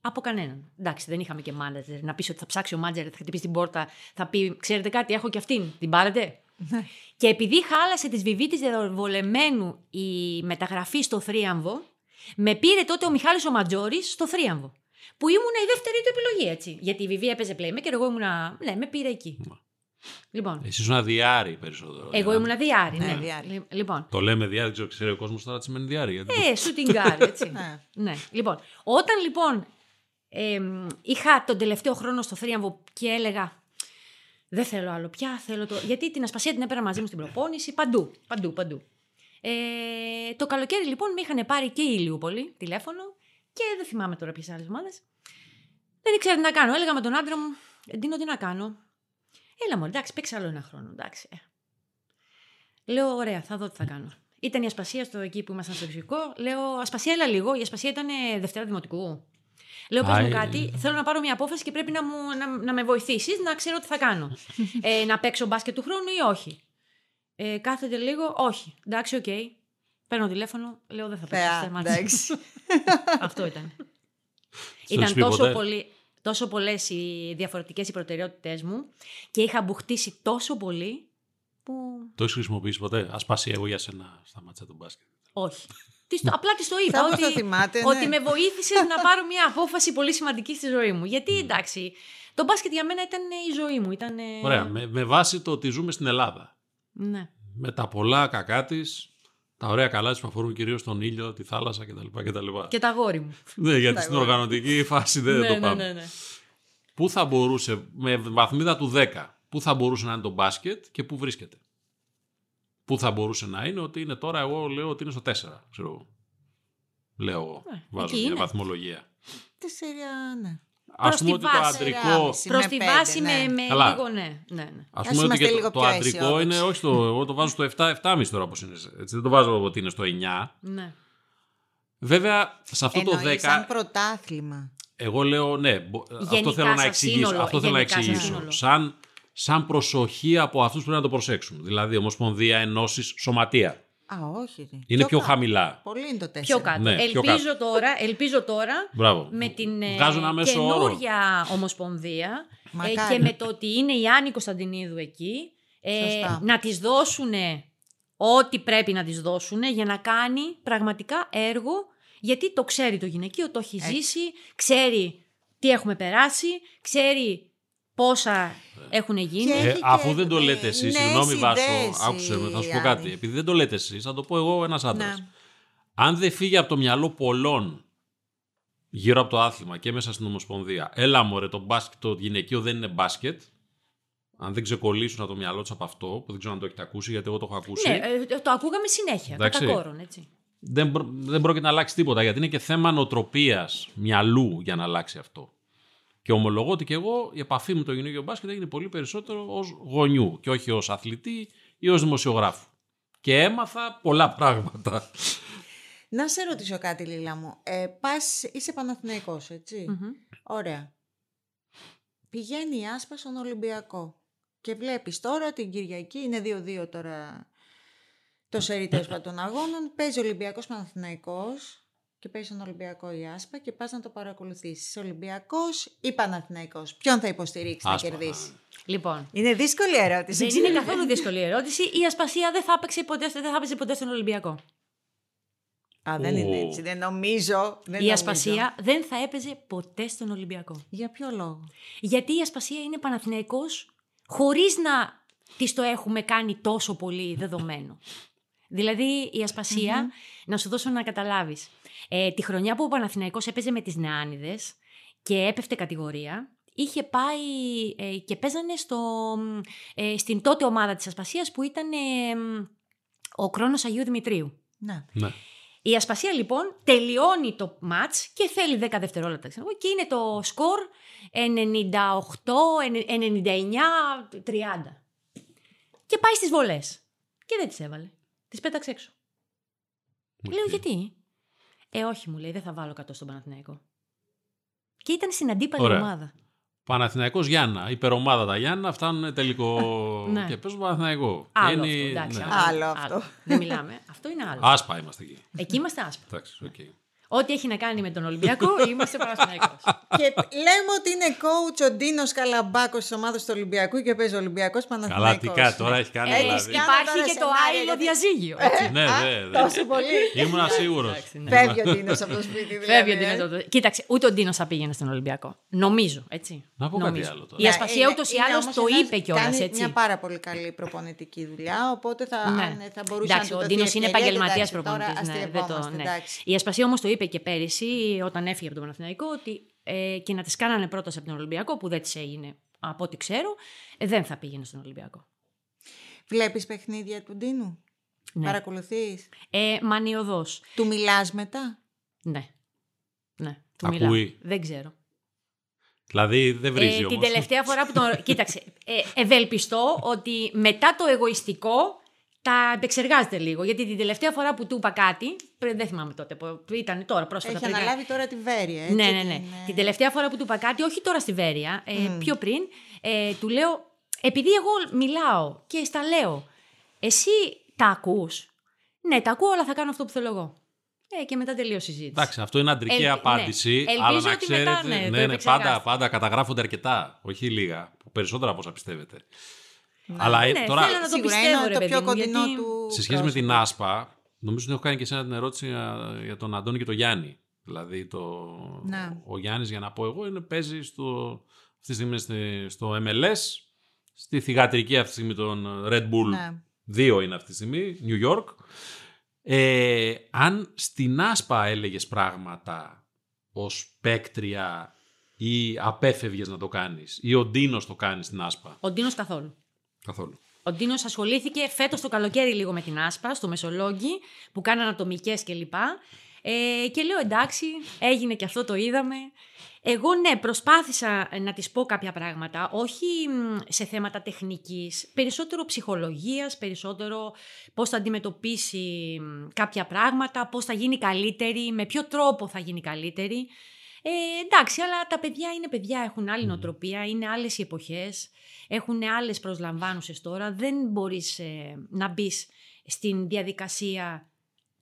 από κανέναν. Εντάξει, δεν είχαμε και μάνατζερ. Να πεις ότι θα ψάξει ο μάνατζερ, θα χτυπήσει την πόρτα, θα πει: Ξέρετε κάτι, έχω και αυτήν. Την πάρετε; και επειδή χάλασε τη Βιβί της Δεδοβολεμένου η μεταγραφή στο Θρίαμβο, με πήρε τότε ο Μιχάλης ο Ματζόρη στο Θρίαμβο. Που ήμουνα η δεύτερη του επιλογή, έτσι. Γιατί η Βιβί έπαιζε playmaker, εγώ ήμουνα. Ναι, με πήρε εκεί. Λοιπόν, Εσύ ήσουν διάρρη περισσότερο. εγώ για- ήμουν διάρρη. Ναι, Ναι, διάρρη. Λι- Λοιπόν. Το λέμε διάρη, δεν ξέρω, ξέρει ο κόσμος τώρα τι σημαίνει διάρη. γιατί- Ε, shooting guard, έτσι. Ναι. ναι. Λοιπόν, όταν λοιπόν εμ, είχα τον τελευταίο χρόνο στο θρίαμβο και έλεγα δεν θέλω άλλο πια, θέλω το... Γιατί την ασπασία την έπαιρνα μαζί μου στην προπόνηση, παντού, παντού, παντού. Ε, το καλοκαίρι λοιπόν με είχαν πάρει και η Ηλιούπολη τηλέφωνο και δεν θυμάμαι τώρα ποιες άλλες ομάδες. Δεν ήξερα τι να κάνω. Έλεγα με τον άντρα μου, Εντίνο τι να κάνω. Έλα μου, εντάξει, παίξε άλλο ένα χρόνο, εντάξει. ε. Λέω, ωραία, θα δω τι θα κάνω. Ήταν η Ασπασία στο εκεί που ήμασταν στο εξωτερικό. Λέω, Ασπασία, έλα λίγο. Η Ασπασία ήταν ε, Δευτέρα Δημοτικού. Λέω, πες μου Άι. κάτι. Θέλω να πάρω μια απόφαση και πρέπει να, μου, να, να με βοηθήσεις να ξέρω τι θα κάνω. ε, να παίξω μπάσκετ του χρόνου ή όχι. Ε, κάθεται λίγο, όχι. Εντάξει, οκ. Παίρνω τηλέφωνο, λέω δεν θα Θεά, παίξω σταμάτησε. εντάξει. Αυτό ήταν. Στο ήταν έχεις πει τόσο, ποτέ; πολύ, τόσο πολλές οι διαφορετικές οι προτεραιότητές μου και είχα μπουχτίσει τόσο πολύ που Το έχεις χρησιμοποιήσει ποτέ; Ασπασία, εγώ για σένα σταμάτησα τον μπάσκετ. όχι. Της το- απλά τη το είπα. Θα μου το ότι, θυμάται, ναι. ότι με βοήθησες να πάρω μια απόφαση πολύ σημαντική στη ζωή μου. Γιατί εντάξει, το μπάσκετ για μένα ήταν η ζωή μου. Ήταν, Ωραία. Με, με βάση το ότι ζούμε στην Ελλάδα. Ναι. Με τα πολλά κακά της, τα ωραία καλά τη που αφορούν κυρίως τον ήλιο, τη θάλασσα κτλ. κτλ. Και τα γόρι μου. Ναι, γιατί Τα στην εγώ. οργανωτική φάση δεν ναι, το ναι, πάμε. ναι, ναι. Πού θα μπορούσε, με βαθμίδα του 10, πού θα μπορούσε να είναι το μπάσκετ και πού βρίσκεται; Πού θα μπορούσε να είναι ότι είναι τώρα, εγώ λέω ότι είναι στο 4. Ξέρω εγώ. Λέω εγώ. Ναι, Βάζω εκεί μια είναι. βαθμολογία. Τεσσεριά, ναι. Α Προς πούμε τη ότι το βάση, αντρικό. τεσσεράμιση. Προς με τη πέντε, βάση ναι. με, με Καλά. λίγο ναι. ναι, ναι. Α Ας πούμε ότι είμαστε και το, λίγο το πιο αντρικό αισιόδοξοι. είναι, όχι στο. Εγώ το βάζω στο 7-7,5 τώρα όπως είναι. Έτσι, δεν το βάζω ότι είναι στο 9. ναι. Βέβαια, σε αυτό το 10. Εννοείς σαν πρωτάθλημα. Εγώ λέω, ναι, μπο- αυτό Γενικά θέλω να σαν εξηγήσω. σύνολο, αυτό θέλω να γενικά σαν εξηγήσω. σύνολο. Σαν, σαν προσοχή από αυτούς που πρέπει να το προσέξουν. Δηλαδή, Ομοσπονδία, Ενώσεις, Σωματεία. Α, όχι. ρε. Είναι πιο κάτω. χαμηλά. Πολύ είναι το τέσσερα. Πιο κάτω. Ναι, πιο ελπίζω, Τώρα, ελπίζω τώρα Μπράβο. με την ε, Βγάζω ένα μέσο όρο. καινούρια ομοσπονδία ε, Μακάρι. και με το ότι είναι η Άννη Κωνσταντινίδου εκεί ε, Σωστά. να της δώσουν ό,τι πρέπει να της δώσουν για να κάνει πραγματικά έργο γιατί το ξέρει το γυναικείο, το έχει Έτσι. ζήσει, ξέρει τι έχουμε περάσει, ξέρει πόσα έχουν γίνει. Και- Ε, Έχει αφού και, δεν το ε, λέτε εσείς, νέες συγγνώμη Βάσκο, ιδέες άκουσε με, θα σου πω η κάτι. Άννη. Επειδή δεν το λέτε εσείς, θα το πω εγώ ένας άντρας. Ναι. Αν δεν φύγει από το μυαλό πολλών γύρω από το άθλημα και μέσα στην Ομοσπονδία, έλα μωρέ, το, μπάσκετ, το γυναικείο δεν είναι μπάσκετ. Αν δεν ξεκολλήσουν από το μυαλό τους από αυτό, που δεν ξέρω αν το έχετε ακούσει, γιατί εγώ το έχω ακούσει. Ναι, ε, το ακούγαμε συνέχεια, Εντάξει. κατά κόρον, έτσι. δεν, πρό- δεν πρόκειται να αλλάξει τίποτα γιατί είναι και θέμα νοοτροπίας μυαλού για να αλλάξει αυτό. Και ομολογώ ότι και εγώ η επαφή μου με το γυναίκιο μπάσκετ έγινε πολύ περισσότερο ως γονιού και όχι ως αθλητή ή ως δημοσιογράφου. Και έμαθα πολλά πράγματα. Να σε ρωτήσω κάτι, Λίλα μου. Ε, πας, είσαι Παναθηναϊκός, έτσι; Μμμ. Ωραία. Πηγαίνει η Άσπα στον Ολυμπιακό. Και βλέπεις τώρα την Κυριακή, είναι 2-2 τώρα το σερί τέλος πάντων των αγώνων. Παίζει ο Ολυμπιακός Παναθηναϊκός και παίζει στον Ολυμπιακό η Άσπα και πας να το παρακολουθήσεις. Ολυμπιακός ή Παναθηναϊκός. Ποιον θα υποστηρίξεις να Άσπα. κερδίσεις; Λοιπόν, Είναι δύσκολη ερώτηση. δεν είναι καθόλου δύσκολη ερώτηση. Η Ασπασία δεν θα έπαιξε ποτέ, δεν θα έπαιζε ποτέ στον Ολυμπιακό. Α, δεν είναι Ω. έτσι. Δεν νομίζω. Δεν η νομίζω. Ασπασία δεν θα έπαιζε ποτέ στον Ολυμπιακό. Για ποιο λόγο; Γιατί η Ασπασία είναι Παναθηναϊκός χωρίς να της το έχουμε κάνει τόσο πολύ δεδομένο. Δηλαδή η ασπασια να σου δώσω να καταλάβεις, ε, τη χρονιά που ο Παναθηναϊκός έπαιζε με τις Νεάνιδες και έπεφτε κατηγορία, είχε πάει ε, και παίζανε στο, ε, στην τότε ομάδα της Ασπασίας που ήταν ε, ο Κρόνος Αγίου Δημητρίου. Να. ναι. Η Ασπασία λοιπόν τελειώνει το μάτς και θέλει 10 δευτερόλεπτα ξέρω εγώ, και είναι το σκορ 98, 99, 30. Και πάει στις βολές. Και δεν τις έβαλε. Τις πέταξε έξω. Λέω Οκ. γιατί; Ε όχι μου λέει δεν θα βάλω 100 στον Παναθηναϊκό. Και ήταν στην αντίπαλη Ωραία. ομάδα. Παναθηναϊκός Γιάννα. Υπερομάδα τα Γιάννα φτάνουν τελικό Ναι. και παίζουν Παναθηναϊκό. Άλλο Και αυτό, είναι- εντάξει. ναι. Άλλο αυτό. Δεν μιλάμε. Αυτό είναι άλλο. Άσπα είμαστε εκεί. Εκεί είμαστε άσπροι. Εντάξει, οκ. Ό,τι έχει να κάνει με τον Ολυμπιακό είμαστε Παναθηναϊκός. και λέμε ότι είναι coach ο Ντίνος Καλαμπάκος της ομάδας του Ολυμπιακού και παίζει ο Ολυμπιακός Παναθηναϊκός. Καλά, τι κάνει τώρα έχει κάνει. Ε, δηλαδή. έχεις κάνει Υπάρχει τώρα και το σενάρια, άειλο γιατί- διαζύγιο. Ε, έτσι. Ναι, α, δε, δε. Τόσο πολύ. Ήμουν σίγουρος. Εντάξει, ναι. Φεύγει ο Ντίνος από το σπίτι. Δηλαδή, Φεύγει ο ε. Ντίνος. από το- Κοίταξε, ούτε ο Ντίνος θα πήγαινε στον Ολυμπιακό. Νομίζω, έτσι. Να πω κάτι Νομίζω. άλλο τώρα. Η Ασπασία Ναι, ούτως ή είναι άλλως όμως το ένας- είπε κιόλας, κάνει έτσι. μια πάρα πολύ καλή προπονητική δουλειά, οπότε θα, Ναι. αν θα μπορούσε Εντάξει, να ο του Ντίνος δοθεί είναι ευκαιρία, επαγγελματίας εντάξει, τώρα προπονητής. Ναι, δεν το, αστειευόμαστε, ναι. εντάξει. Η Ασπασία όμως το είπε και πέρυσι, όταν έφυγε από τον Παναθηναϊκό, ότι ε, και να της κάνανε πρόταση από τον Ολυμπιακό, που δεν της έγινε από ό,τι ξέρω, ε, δεν θα πήγαινε στον Ολυμπιακό. Βλέπεις παιχνίδια του Ντίνου, Ναι. παρακολουθείς, Ε, Μανιωδώς. του μιλάς μετά; Ναι. Ναι. Του Ακούει. μιλάω. Δεν ξέρω. Δηλαδή δεν βρίζει Ε, όμως. την τελευταία φορά που τον. Κοίταξε. Ε, ευελπιστώ ότι μετά το εγωιστικό τα επεξεργάζεται λίγο. Γιατί την τελευταία φορά που του είπα κάτι. πρέ- Δεν θυμάμαι τότε. Που ήταν τώρα πρόσφατα. Έχει πριν κα- αναλάβει τώρα τη Βέρεια, έτσι. Ναι, ναι, ναι. την, ε, Την τελευταία φορά που του είπα κάτι, όχι τώρα στη Βέρεια, ε, Μμ. πιο πριν, ε, του λέω, επειδή εγώ μιλάω και στα λέω, εσύ τα ακούς, Ναι, τα ακούω, αλλά θα κάνω αυτό που θέλω εγώ. Ε, και μετά τελείωσε η συζήτηση. Εντάξει, αυτό είναι αντρική Ελ- ναι. απάντηση. Ελπίζω αλλά να ότι ξέρετε. μετά, ναι, το ναι, ναι, επεξεργάστηκα. πάντα, πάντα καταγράφονται αρκετά. Όχι λίγα. Περισσότερα από όσα πιστεύετε. Αλλά ε, Ναι, τώρα, θέλω να το Σίγουρα πιστεύω, είναι ρε το παιδί πιο μου, κοντινό γιατί- του σε σχέση με την πρόσωπο. άσπα, νομίζω ότι έχω κάνει και εσένα την ερώτηση για, για τον Αντώνη και τον Γιάννη. Δηλαδή, το, Ναι. ο Γιάννης, για να πω εγώ, είναι, παίζει στο, αυτή τη στιγμή στη- στο MLS, στη θηγατρική αυτή τη στιγμή των Red Bull. Ναι. Δύο είναι αυτή τη στιγμή, New York. Ε, αν στην άσπα έλεγες πράγματα ως παίκτρια ή απέφευγες να το κάνεις ή ο Ντίνος το κάνει στην άσπα; Ο Ντίνος καθόλου. Καθόλου. Ο Ντίνος ασχολήθηκε φέτος το καλοκαίρι λίγο με την άσπα, στο Μεσολόγγι, που κάνανε ατομικές κλπ. Ε, και λέω εντάξει, έγινε και αυτό το είδαμε. Εγώ ναι, προσπάθησα να της πω κάποια πράγματα, όχι μ, σε θέματα τεχνικής, περισσότερο ψυχολογίας, περισσότερο πώς θα αντιμετωπίσει μ, κάποια πράγματα, πώς θα γίνει καλύτερη, με ποιο τρόπο θα γίνει καλύτερη. Ε, εντάξει, αλλά τα παιδιά είναι παιδιά, έχουν άλλη νοοτροπία, είναι άλλες οι εποχές, έχουν άλλες προσλαμβάνουσες τώρα. Δεν μπορείς ε, να μπεις στην διαδικασία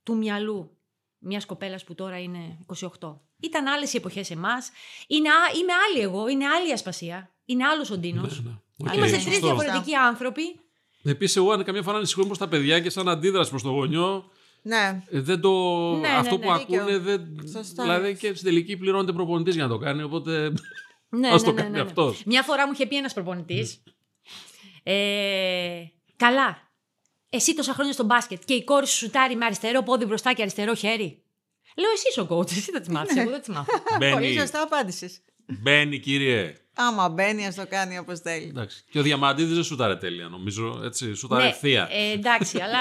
του μυαλού μιας κοπέλας που τώρα είναι 28. Ήταν άλλες οι εποχές εμάς. Είναι, α- είμαι άλλη εγώ, είναι άλλη η Ασπασία. Είναι άλλος ο Ντίνος. Ναι, ναι. Οκ, Είμαστε σωστό. τρεις διαφορετικοί άνθρωποι. Επίσης, εγώ αν καμιά φορά ανησυχώ πως τα παιδιά και σαν αντίδραση προς το γονιό Ναι. ε, δεν το. Ναι, αυτό ναι, που ναι, δίκιο. ακούνε δεν. Σωστά. Δηλαδή και στην τελική πληρώνεται προπονητής για να το κάνει. Οπότε. Ναι, Ας ναι, το ναι, κάνει ναι, ναι. αυτός. Μια φορά μου είχε πει ένας προπονητής. Ε, καλά. Εσύ τόσα χρόνια στο μπάσκετ και η κόρη σου σουτάρει με αριστερό πόδι μπροστά και αριστερό χέρι. Λέω εσύ είσαι ο coach, εσύ θα τη μάθεις. Εγώ δεν τη μάθω. Πολύ μπαίνει, σωστά απάντησες. Μπαίνει, κύριε. Άμα μπαίνει, ας το κάνει όπως θέλει. Εντάξει. Και ο Διαμαντίδης δεν σούταρε τέλεια, νομίζω. Έτσι, σούταρε Ναι, ευθεία. ε, εντάξει, αλλά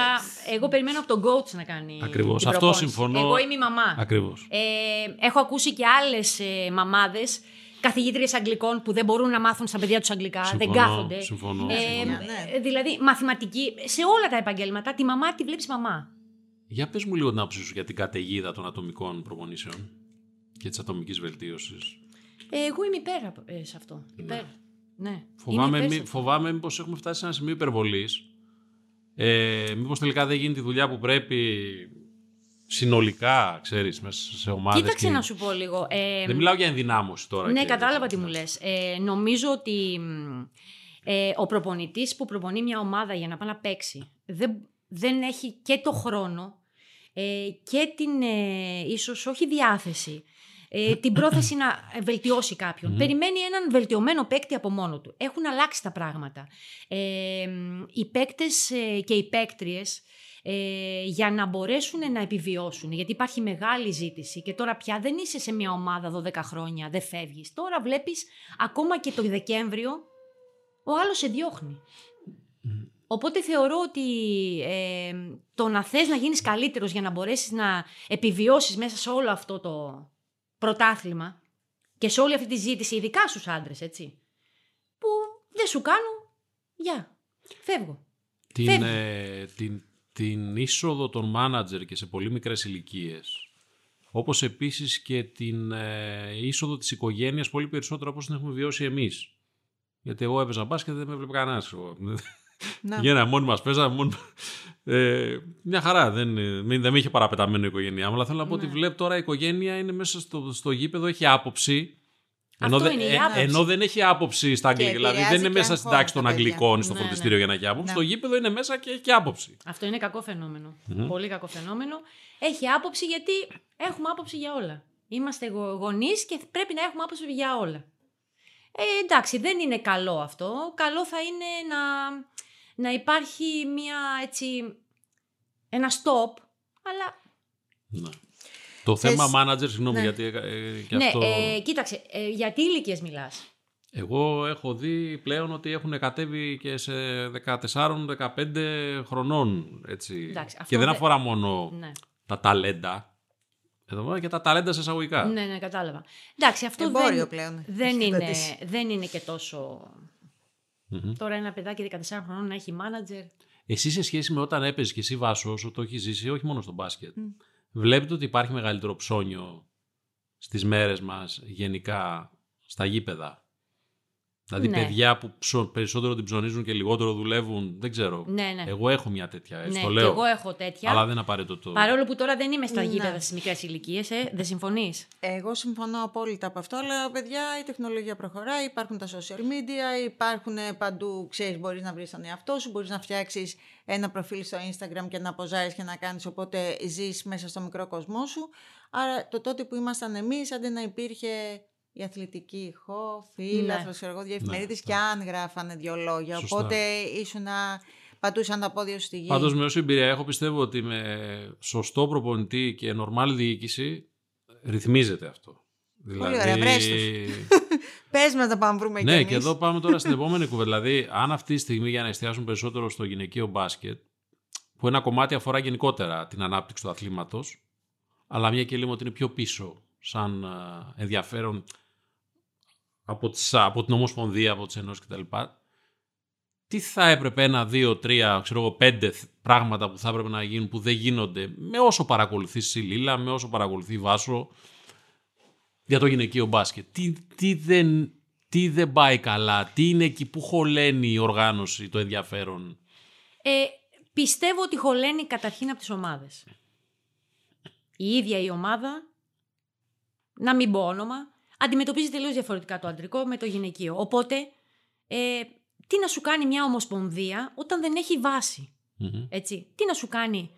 εγώ περιμένω από τον coach να κάνει. Ακριβώς. την Αυτό προπόνηση. συμφωνώ. Εγώ είμαι η μαμά. Ακριβώς. Ε, έχω ακούσει και άλλες ε, μαμάδες, καθηγήτριες Αγγλικών που δεν μπορούν να μάθουν στα παιδιά τους Αγγλικά, Συμφωνώ, δεν κάθονται. συμφωνώ, Ε, συμφωνώ. ε, δηλαδή, μαθηματική, σε όλα τα επαγγέλματα, τη μαμά τη βλέπεις μαμά. Για πες μου λίγο την άποψή σου για την καταιγίδα των ατομικών προπονήσεων και της ατομικής βελτίωσης. Ε, εγώ είμαι υπέρ από- ε, σε αυτό. Υπέρ. Ναι. Φοβάμαι, Είμαι υπέρ μη, σε αυτό. φοβάμαι μήπως έχουμε φτάσει σε ένα σημείο υπερβολής. Ε, μήπως τελικά δεν γίνει τη δουλειά που πρέπει συνολικά, ξέρεις, μέσα σε ομάδες. Κοίταξε και- να σου πω λίγο. Ε, Δεν μιλάω για ενδυνάμωση τώρα. Ναι, και- κατάλαβα τι μου λες. Ε, νομίζω ότι μ, ε, ο προπονητής που προπονεί μια ομάδα για να πάει να παίξει δεν, δεν έχει και το χρόνο ε, και την ε, ίσως όχι διάθεση, ε, την πρόθεση να βελτιώσει κάποιον. Περιμένει έναν βελτιωμένο παίκτη από μόνο του. Έχουν αλλάξει τα πράγματα. Ε, μ, οι παίκτες ε, και οι παίκτριες ε, για να μπορέσουν να επιβιώσουν. Γιατί υπάρχει μεγάλη ζήτηση και τώρα πια δεν είσαι σε μια ομάδα 12 χρόνια, δεν φεύγεις. Τώρα βλέπεις ακόμα και το Δεκέμβριο ο άλλος σε διώχνει. Οπότε θεωρώ ότι ε, το να θες να γίνεις καλύτερος για να μπορέσεις να επιβιώσεις μέσα σε όλο αυτό το πρωτάθλημα και σε όλη αυτή τη ζήτηση, ειδικά στους άντρες, έτσι, που δεν σου κάνουν, γεια, φεύγω. την, Φεύγει. ε, την, την είσοδο των μάνατζερ και σε πολύ μικρές ηλικίες. Όπως επίσης και την ε, είσοδο της οικογένειας πολύ περισσότερο όπως την έχουμε βιώσει εμείς. Γιατί εγώ έπαιζα μπάσκετ δεν με έβλεπε κανένας. Εγώ. Να. Γίναμε μόνοι μας, παίζαμε μόνοι μας. Ε, μια χαρά, δεν, μην- δεν με είχε παραπεταμένο η οικογένειά μου. Αλλά θέλω να πω Ναι. ότι βλέπω τώρα η οικογένεια είναι μέσα στο, στο γήπεδο, έχει άποψη. Αυτό δεν- είναι η ε, άποψη. ενώ δεν έχει άποψη στα αγγλικά. Δηλαδή δεν επηρεάζει είναι και μέσα στην αγχώνει τάξη των τα παιδιά. Αγγλικών ή στο Ναι, φροντιστήριο ναι. για να έχει άποψη. Ναι. Στο γήπεδο είναι μέσα και έχει άποψη. Αυτό είναι κακό φαινόμενο. Πολύ κακό φαινόμενο. Έχει άποψη γιατί έχουμε άποψη για όλα. Είμαστε γονείς και πρέπει να έχουμε άποψη για όλα. Ε, εντάξει, δεν είναι καλό αυτό. Καλό θα είναι να, να υπάρχει μια έτσι, ένα stop, αλλά Ναι. Το θέμα Θες- manager, συγγνώμη Ναι. γιατί ε, και ναι, αυτό... ε, κοίταξε, ε, για τι ηλικίες μιλάς; Εγώ έχω δει πλέον ότι έχουν κατέβει και σε 14-15 χρονών. Έτσι. Εντάξει, αυτό και δεν δεν- αφορά μόνο Ναι. τα ταλέντα. Εδώ πέρα και τα ταλέντα σε εισαγωγικά. ναι, ναι, κατάλαβα. Εντάξει, αυτό Εμπόριο δεν, πλέον. δεν, Έχει είναι, κατατήσει. δεν είναι και τόσο... Τώρα ένα παιδάκι 14 χρονών να έχει manager. Εσύ σε σχέση με όταν έπαιζες και εσύ Βάσο, όσο το έχεις ζήσει, όχι μόνο στο μπάσκετ, βλέπετε ότι υπάρχει μεγαλύτερο ψώνιο στις μέρες μας γενικά στα γήπεδα; Δηλαδή Ναι. παιδιά που ψω- περισσότερο την ψωνίζουν και λιγότερο δουλεύουν. Δεν ξέρω. Ναι, ναι. Εγώ έχω μια τέτοια. Έτσι ναι, το και λέω. εγώ έχω τέτοια. Αλλά δεν απαραίτητο το. Παρόλο που τώρα δεν είμαι στα Ναι. γήπεδα στις μικρές ηλικίες, ε, δεν συμφωνείς; Εγώ συμφωνώ απόλυτα από αυτό, αλλά παιδιά η τεχνολογία προχωράει, υπάρχουν τα social media, υπάρχουν ε, παντού, ξέρεις, μπορείς να βρεις τον εαυτό σου, μπορείς να φτιάξεις ένα προφίλ στο Instagram και να αποζάρεις και να κάνεις, οπότε ζεις μέσα στο μικρό κοσμό σου. Άρα το τότε που ήμασταν εμείς, αντί να υπήρχε η αθλητική ηχό, φίλαθρος, ξέρω εγώ, διαφημερίδες και αν γράφανε δύο λόγια. Σωστά. Οπότε ήσουν να πατούσαν τα πόδια σου στη γη. Πάντως με όση εμπειρία έχω, πιστεύω ότι με σωστό προπονητή και νορμάλ διοίκηση ρυθμίζεται αυτό. Δηλαδή, ωραία, βρες Πες μας να πάμε βρούμε κι Ναι, εμείς. και εδώ πάμε τώρα στην επόμενη κουβέντα. Δηλαδή, αν αυτή τη στιγμή για να εστιάσουν περισσότερο στο γυναικείο μπάσκετ, που ένα κομμάτι αφορά γενικότερα την ανάπτυξη του αθλήματος, αλλά μια και λέμε ότι είναι πιο πίσω σαν α, ενδιαφέρον από, τις, από την Ομοσπονδία, από τις Ενώσεις κτλ. Τι θα έπρεπε ένα, δύο, τρία, ξέρω εγώ, πέντε θ- πράγματα που θα έπρεπε να γίνουν που δεν γίνονται με όσο παρακολουθεί η Λίλα, με όσο παρακολουθεί η Βάσο για το γυναικείο μπάσκετ. Τι, τι, δεν, τι δεν πάει καλά, τι είναι εκεί που χωλαίνει η οργάνωση, το ενδιαφέρον; Ε, πιστεύω ότι χωλαίνει καταρχήν από τις ομάδες. Η ίδια η ομάδα, να μην πω όνομα, αντιμετωπίζει τελείως διαφορετικά το αντρικό με το γυναικείο. Οπότε, ε, τι να σου κάνει μια ομοσπονδία όταν δεν έχει βάση. Μμμ. Έτσι; Τι να σου κάνει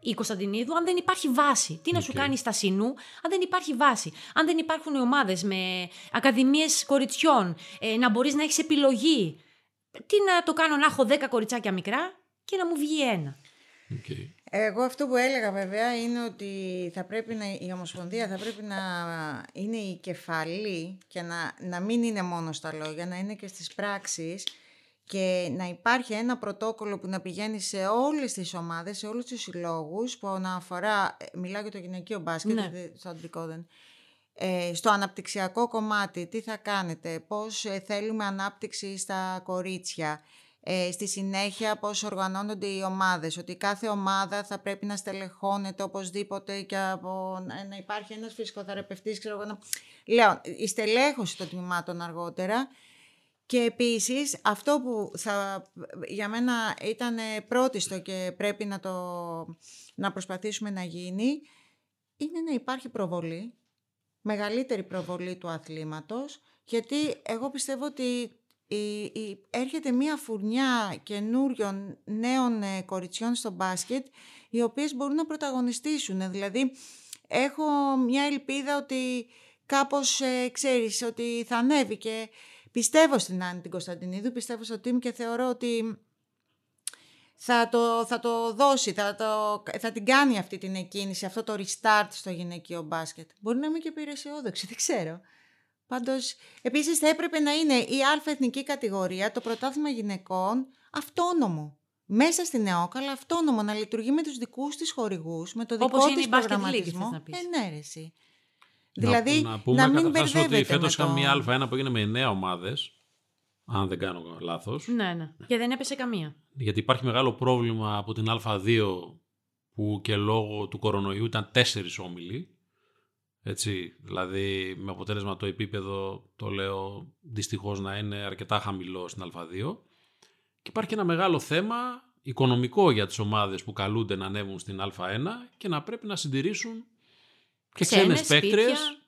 η Κωνσταντινίδου αν δεν υπάρχει βάση; Τι να σου Οκ. κάνει στα Συνού αν δεν υπάρχει βάση; Αν δεν υπάρχουν ομάδες με ακαδημίες κοριτσιών, ε, να μπορείς να έχεις επιλογή. Τι να το κάνω να έχω 10 κοριτσάκια μικρά και να μου βγει ένα. Οκ. Εγώ αυτό που έλεγα βέβαια είναι ότι θα πρέπει να, η Ομοσπονδία θα πρέπει να είναι η κεφαλή και να, να μην είναι μόνο στα λόγια, να είναι και στις πράξεις και να υπάρχει ένα πρωτόκολλο που να πηγαίνει σε όλες τις ομάδες, σε όλους τους συλλόγους που να αφορά, ε, μιλάω για το γυναικείο μπάσκετ, Ναι. γιατί στο αντρικό δεν, ε, στο αναπτυξιακό κομμάτι, τι θα κάνετε, πώς ε, θέλουμε ανάπτυξη στα κορίτσια, ε, στη συνέχεια πώς οργανώνονται οι ομάδες, ότι κάθε ομάδα θα πρέπει να στελεχώνεται οπωσδήποτε και από, να- να υπάρχει ένας φυσικοθεραπευτής, ξέρω εγώ, να... Λέω, η στελέχωση των τμήματων αργότερα. Και επίσης αυτό που θα, για μένα ήταν πρώτιστο και πρέπει να, το, να προσπαθήσουμε να γίνει είναι να υπάρχει προβολή, μεγαλύτερη προβολή του αθλήματος γιατί εγώ πιστεύω ότι η- η- έρχεται μία φουρνιά καινούριων νέων ε, κοριτσιών στο μπάσκετ οι οποίες μπορούν να πρωταγωνιστήσουν. Δηλαδή έχω μια ελπίδα ότι κάπως ε, ξέρεις ότι θα ανέβει και πιστεύω στην Άννη την Κωνσταντινίδου, πιστεύω στο team και θεωρώ ότι θα το, θα το δώσει, θα, το, θα την κάνει αυτή την εκκίνηση, αυτό το restart στο γυναικείο μπάσκετ. Μπορεί να είμαι και υπηρεσιόδοξη, δεν ξέρω. Πάντως, επίσης θα έπρεπε να είναι η α εθνική κατηγορία, το πρωτάθλημα γυναικών, αυτόνομο. Μέσα στην ΕΟΚ, αλλά αυτόνομο, να λειτουργεί με τους δικούς της χορηγούς, με το δικό Όπως είναι της η Basket League, προγραμματισμό. θες να πεις. Ε, ναι, ρε, εσύ. Να- Δηλαδή, να, πούμε να μην καταρχάς ότι μπερδεύεται φέτος με είχαμε το- μια Α1 που έγινε με 9 ομάδες, αν δεν κάνω λάθος. Ναι, ναι. Και δεν έπεσε καμία. Γιατί υπάρχει μεγάλο πρόβλημα από την Α2 που και λόγω του κορονοϊού ήταν τέσσερις όμιλοι. Έτσι, δηλαδή με αποτέλεσμα το επίπεδο, το λέω δυστυχώς να είναι αρκετά χαμηλό στην Α2. Και υπάρχει ένα μεγάλο θέμα οικονομικό για τις ομάδες που καλούνται να ανέβουν στην Α1 και να πρέπει να συντηρήσουν και ξένες σπίτια. παίκτριες.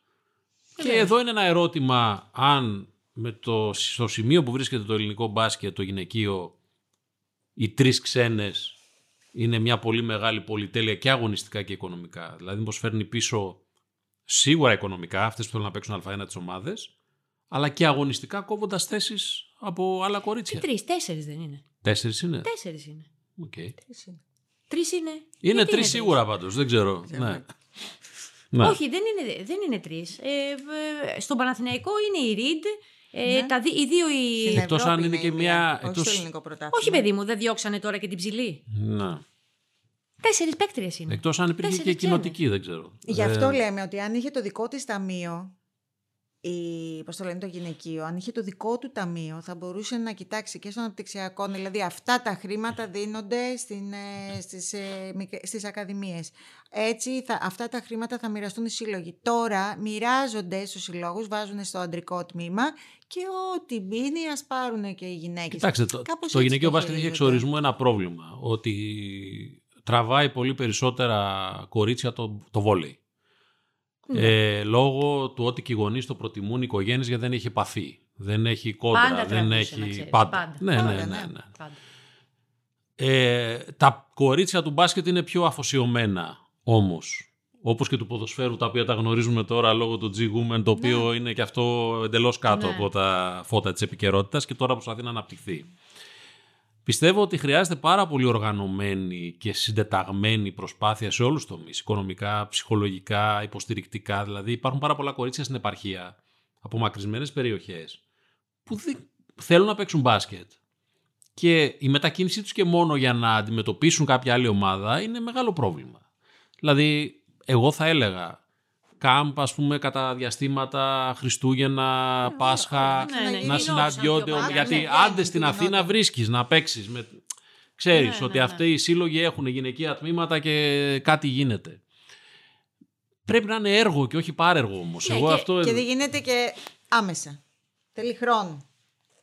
Και Βέβαια. εδώ είναι ένα ερώτημα αν με το, στο σημείο που βρίσκεται το ελληνικό μπάσκετ, το γυναικείο, οι τρεις ξένες είναι μια πολύ μεγάλη πολυτέλεια και αγωνιστικά και οικονομικά. Δηλαδή μήπως φέρνει πίσω σίγουρα οικονομικά αυτές που θέλουν να παίξουν Α1 τις ομάδες, αλλά και αγωνιστικά κόβοντας θέσεις από άλλα Τι κορίτσια. τρεις, τέσσερις δεν είναι. Τέσσερις είναι. Τέσσερις είναι. Οκ. Τρεις είναι. Είναι Γιατί τρεις σίγουρα πάντως, δεν ξέρω. Ναι. Ναι. Όχι, δεν είναι, δεν είναι τρεις. Ε, ε, στον Παναθηναϊκό είναι η Ριντ. Ε, Ναι. τα, δι- οι δύο οι. Στην Εκτός Ευρώπη αν είναι και η μια- Όχι εκτός- στο ελληνικό πρωτάθλημα. Όχι, παιδί μου, δεν διώξανε τώρα και την ψηλή. ναι. Τέσσερις παίκτριες είναι. Εκτός αν υπήρχε και Τέσσερις κοινοτική, δεν ξέρω. Γι' Ε, αυτό λέμε ότι αν είχε το δικό της ταμείο, η, πώς το λένε, το γυναικείο, αν είχε το δικό του ταμείο, θα μπορούσε να κοιτάξει και στον αναπτυξιακό, δηλαδή αυτά τα χρήματα δίνονται στην, ε, στις, ε, μικ- στις ακαδημίες. Έτσι, θα, αυτά τα χρήματα θα μοιραστούν οι σύλλογοι. Τώρα μοιράζονται στους συλλόγους, βάζουν στο αντρικό τμήμα και ό,τι μπίνει ας πάρουν και οι γυναίκες. Κοιτάξτε, το, Κάπως το έτσι γυναικείο το μπάσκετ έχει χειρίζονται. εξορισμού ένα πρόβλημα. Ότι τραβάει πολύ περισσότερα κορίτσια το, το βόλεϊ. Ναι. Ε, λόγω του ότι και οι γονείς το προτιμούν οι οικογένειες γιατί δεν έχει επαφή. Δεν έχει κόντρα. Πάντα δεν τραβούσε, έχει. να ξέρεις, πάντα. πάντα. Ναι, ναι, Πάντα, ναι, ναι. ναι. Πάντα. Ε, τα κορίτσια του μπάσκετ είναι πιο αφοσιωμένα όμως. Όπως και του ποδοσφαίρου τα οποία τα γνωρίζουμε τώρα λόγω του G-Women το οποίο είναι και αυτό εντελώς κάτω Ναι. από τα φώτα της επικαιρότητας και τώρα προσπαθεί να αναπτυχθεί. Πιστεύω ότι χρειάζεται πάρα πολύ οργανωμένη και συντεταγμένη προσπάθεια σε όλους τους τομείς. Οικονομικά, ψυχολογικά, υποστηρικτικά. Δηλαδή υπάρχουν πάρα πολλά κορίτσια στην επαρχία από μακρισμένες περιοχές που δεν θέλουν να παίξουν μπάσκετ. Και η μετακίνησή τους και μόνο για να αντιμετωπίσουν κάποια άλλη ομάδα είναι μεγάλο πρόβλημα. Δηλαδή, εγώ θα έλεγα κάμπ, ας πούμε, κατά διαστήματα Χριστούγεννα, Πάσχα, ναι, ναι, να γινόταν συναντιόνται. πιο παλιά, Γιατί ναι, άντε στην γινόταν. Αθήνα βρίσκεις να παίξεις. Με... Ξέρεις Ναι, ναι, ότι ναι. αυτοί οι σύλλογοι έχουν γυναικεία τμήματα και κάτι γίνεται. Πρέπει να είναι έργο και όχι πάρεργο όμως. Ναι, Εγώ και- αυτό... Και δεν γίνεται και άμεσα. Θέλει χρόνο.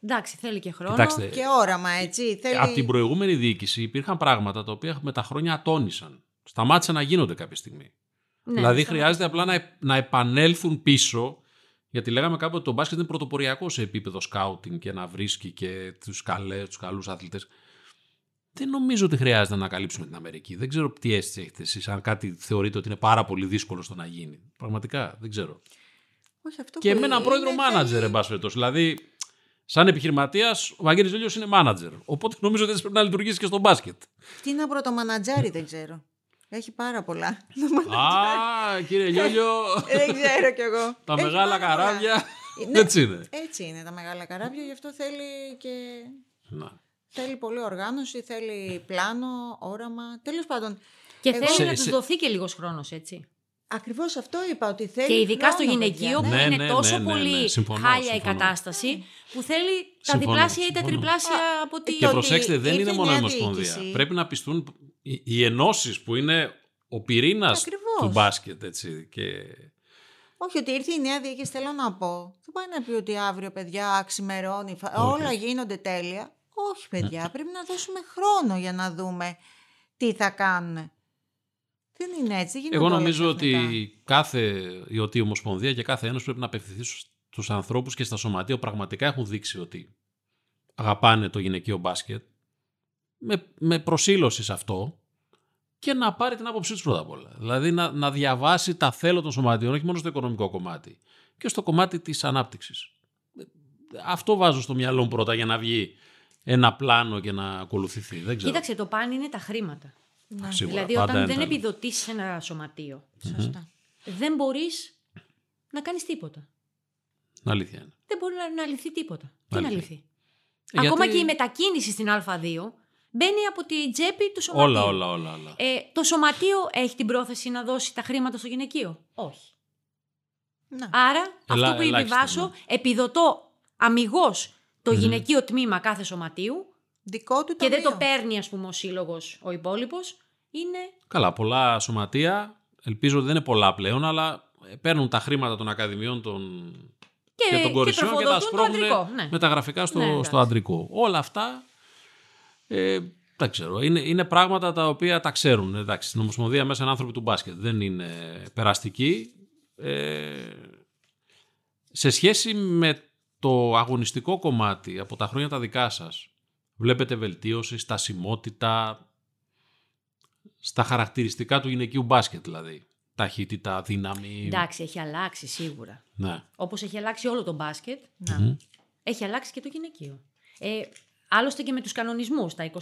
Εντάξει, θέλει και χρόνο. Κοιτάξτε, Και όραμα, έτσι. Θέλει... Από την προηγούμενη διοίκηση υπήρχαν πράγματα τα οποία με τα χρόνια ατόνισαν. Σταμάτησαν να γίνονται κάποια στιγμή. Ναι, δηλαδή σταματά. χρειάζεται απλά να, επ- να επανέλθουν πίσω. Γιατί λέγαμε κάποτε ότι το μπάσκετ είναι πρωτοποριακό σε επίπεδο σκάουτινγκ και να βρίσκει και τους, καλέ, τους καλούς αθλητές. Δεν νομίζω ότι χρειάζεται να ανακαλύψουμε την Αμερική. Δεν ξέρω τι αίσθηση έχετε εσείς, αν κάτι θεωρείτε ότι είναι πάρα πολύ δύσκολο στο να γίνει. Πραγματικά, δεν ξέρω. Όχι, αυτό Και που με έναν είναι, πρόεδρο θέλει- μάνατζερ, εν πάση περιπτώσει. Δηλαδή, σαν επιχειρηματίας, ο Βαγγέλης Ζήλιος είναι μάνατζερ. Οπότε νομίζω ότι έτσι πρέπει να λειτουργήσει και στο μπάσκετ. Τι να πρωτομανατζάρει, δεν ξέρω. Έχει πάρα πολλά. Α, κύριε Λιόλιο, δεν ξέρω κι εγώ. τα Έχει μεγάλα πάρα πολλά. καράβια. Ναι. Έτσι είναι. Έτσι είναι τα μεγάλα καράβια, γι' αυτό θέλει και. Να. Θέλει πολλή οργάνωση, θέλει πλάνο, όραμα. Τέλος πάντων. Και Εγώ- θέλει Σε- να τους σε- δοθεί και λίγος χρόνος, έτσι. Ακριβώς αυτό είπα, ότι θέλει. Και ειδικά στο χρόνο, γυναικείο παιδιά, που Ναι, είναι ναι, τόσο ναι, ναι, πολύ ναι. Συμφωνώ, χάλια η συμφωνώ. κατάσταση που θέλει τα Συμφωνώ, διπλάσια ή τα συμφωνώ. τριπλάσια από τη. Και ότι προσέξτε, δεν ήρθε είναι η μόνο η νέα Ομοσπονδία. διοίκηση. Πρέπει να πιστούν οι, οι ενώσεις που είναι ο πυρήνας Ακριβώς. του μπάσκετ. Έτσι, και... Όχι, ότι ήρθε η νέα διοίκηση, θέλω να πω. Δεν πάει να πει ότι αύριο, παιδιά, ξημερώνει, φα- Όχι. Ναι. όλα γίνονται τέλεια. Όχι, παιδιά, πρέπει να δώσουμε χρόνο για να δούμε τι θα κάνουν. Δεν είναι έτσι, δεν γίνονται Εγώ όλα νομίζω ξαφνικά. ότι κάθε ότι η Ομοσπονδία και κάθε ένωση πρέπει να απευθυνθεί στους ανθρώπους και στα σωματεία που πραγματικά έχουν δείξει ότι αγαπάνε το γυναικείο μπάσκετ με, με προσήλωση σε αυτό και να πάρει την άποψή τους πρώτα απ' όλα. Δηλαδή να, να διαβάσει τα θέλω των σωματείων, όχι μόνο στο οικονομικό κομμάτι, και στο κομμάτι της ανάπτυξης. Αυτό βάζω στο μυαλό μου πρώτα για να βγει ένα πλάνο και να ακολουθηθεί. Δεν ξέρω. Κοίταξε, το παν είναι τα χρήματα. Ναι, Σίγουρα, δηλαδή, πάντα όταν δεν ήταν. επιδοτήσει ένα σωματείο, σωστά. δεν μπορείς να κάνεις τίποτα. Αλήθεια είναι. Δεν μπορεί να, να λυθεί τίποτα. Τι να Αλήθεια. λυθεί; Ε, Ακόμα γιατί- και η μετακίνηση στην Α2 μπαίνει από την τσέπη του σωματείου. Όλα, όλα, όλα. όλα. Ε, το σωματείο έχει την πρόθεση να δώσει τα χρήματα στο γυναικείο; Όχι. Να. Άρα, Ελά- αυτό που ελάχιστα, επιβάσω, ναι. επιδοτώ αμυγός το γυναικείο τμήμα κάθε σωματείου Δικό του και δεν το ταμείο. παίρνει, ας πούμε, ο σύλλογος ο υπόλοιπος. Είναι. Καλά, πολλά σωματεία, ελπίζω ότι δεν είναι πολλά πλέον, αλλά ε, παίρνουν τα χρήματα των ακαδημιών των... Και, και των κορισιών και, τα τροφοδοτούν το σπρώχνουν αντρικό. Ναι. μεταγραφικά στο, Ναι, εντάξει. στο αντρικό. Όλα αυτά ε, δεν ξέρω. Είναι, είναι πράγματα τα οποία τα ξέρουν. Εντάξει, στην Ομοσπονδία μέσα είναι άνθρωποι του μπάσκετ. Δεν είναι περαστικοί. Ε, σε σχέση με το αγωνιστικό κομμάτι από τα χρόνια τα δικά σας, βλέπετε βελτίωση, στασιμότητα, στα χαρακτηριστικά του γυναικείου μπάσκετ δηλαδή. Ταχύτητα, δύναμη. Εντάξει, έχει αλλάξει σίγουρα. Ναι. Όπως έχει αλλάξει όλο το μπάσκετ, Να. έχει αλλάξει και το γυναικείο. Ε, άλλωστε και με τους κανονισμούς, τα 24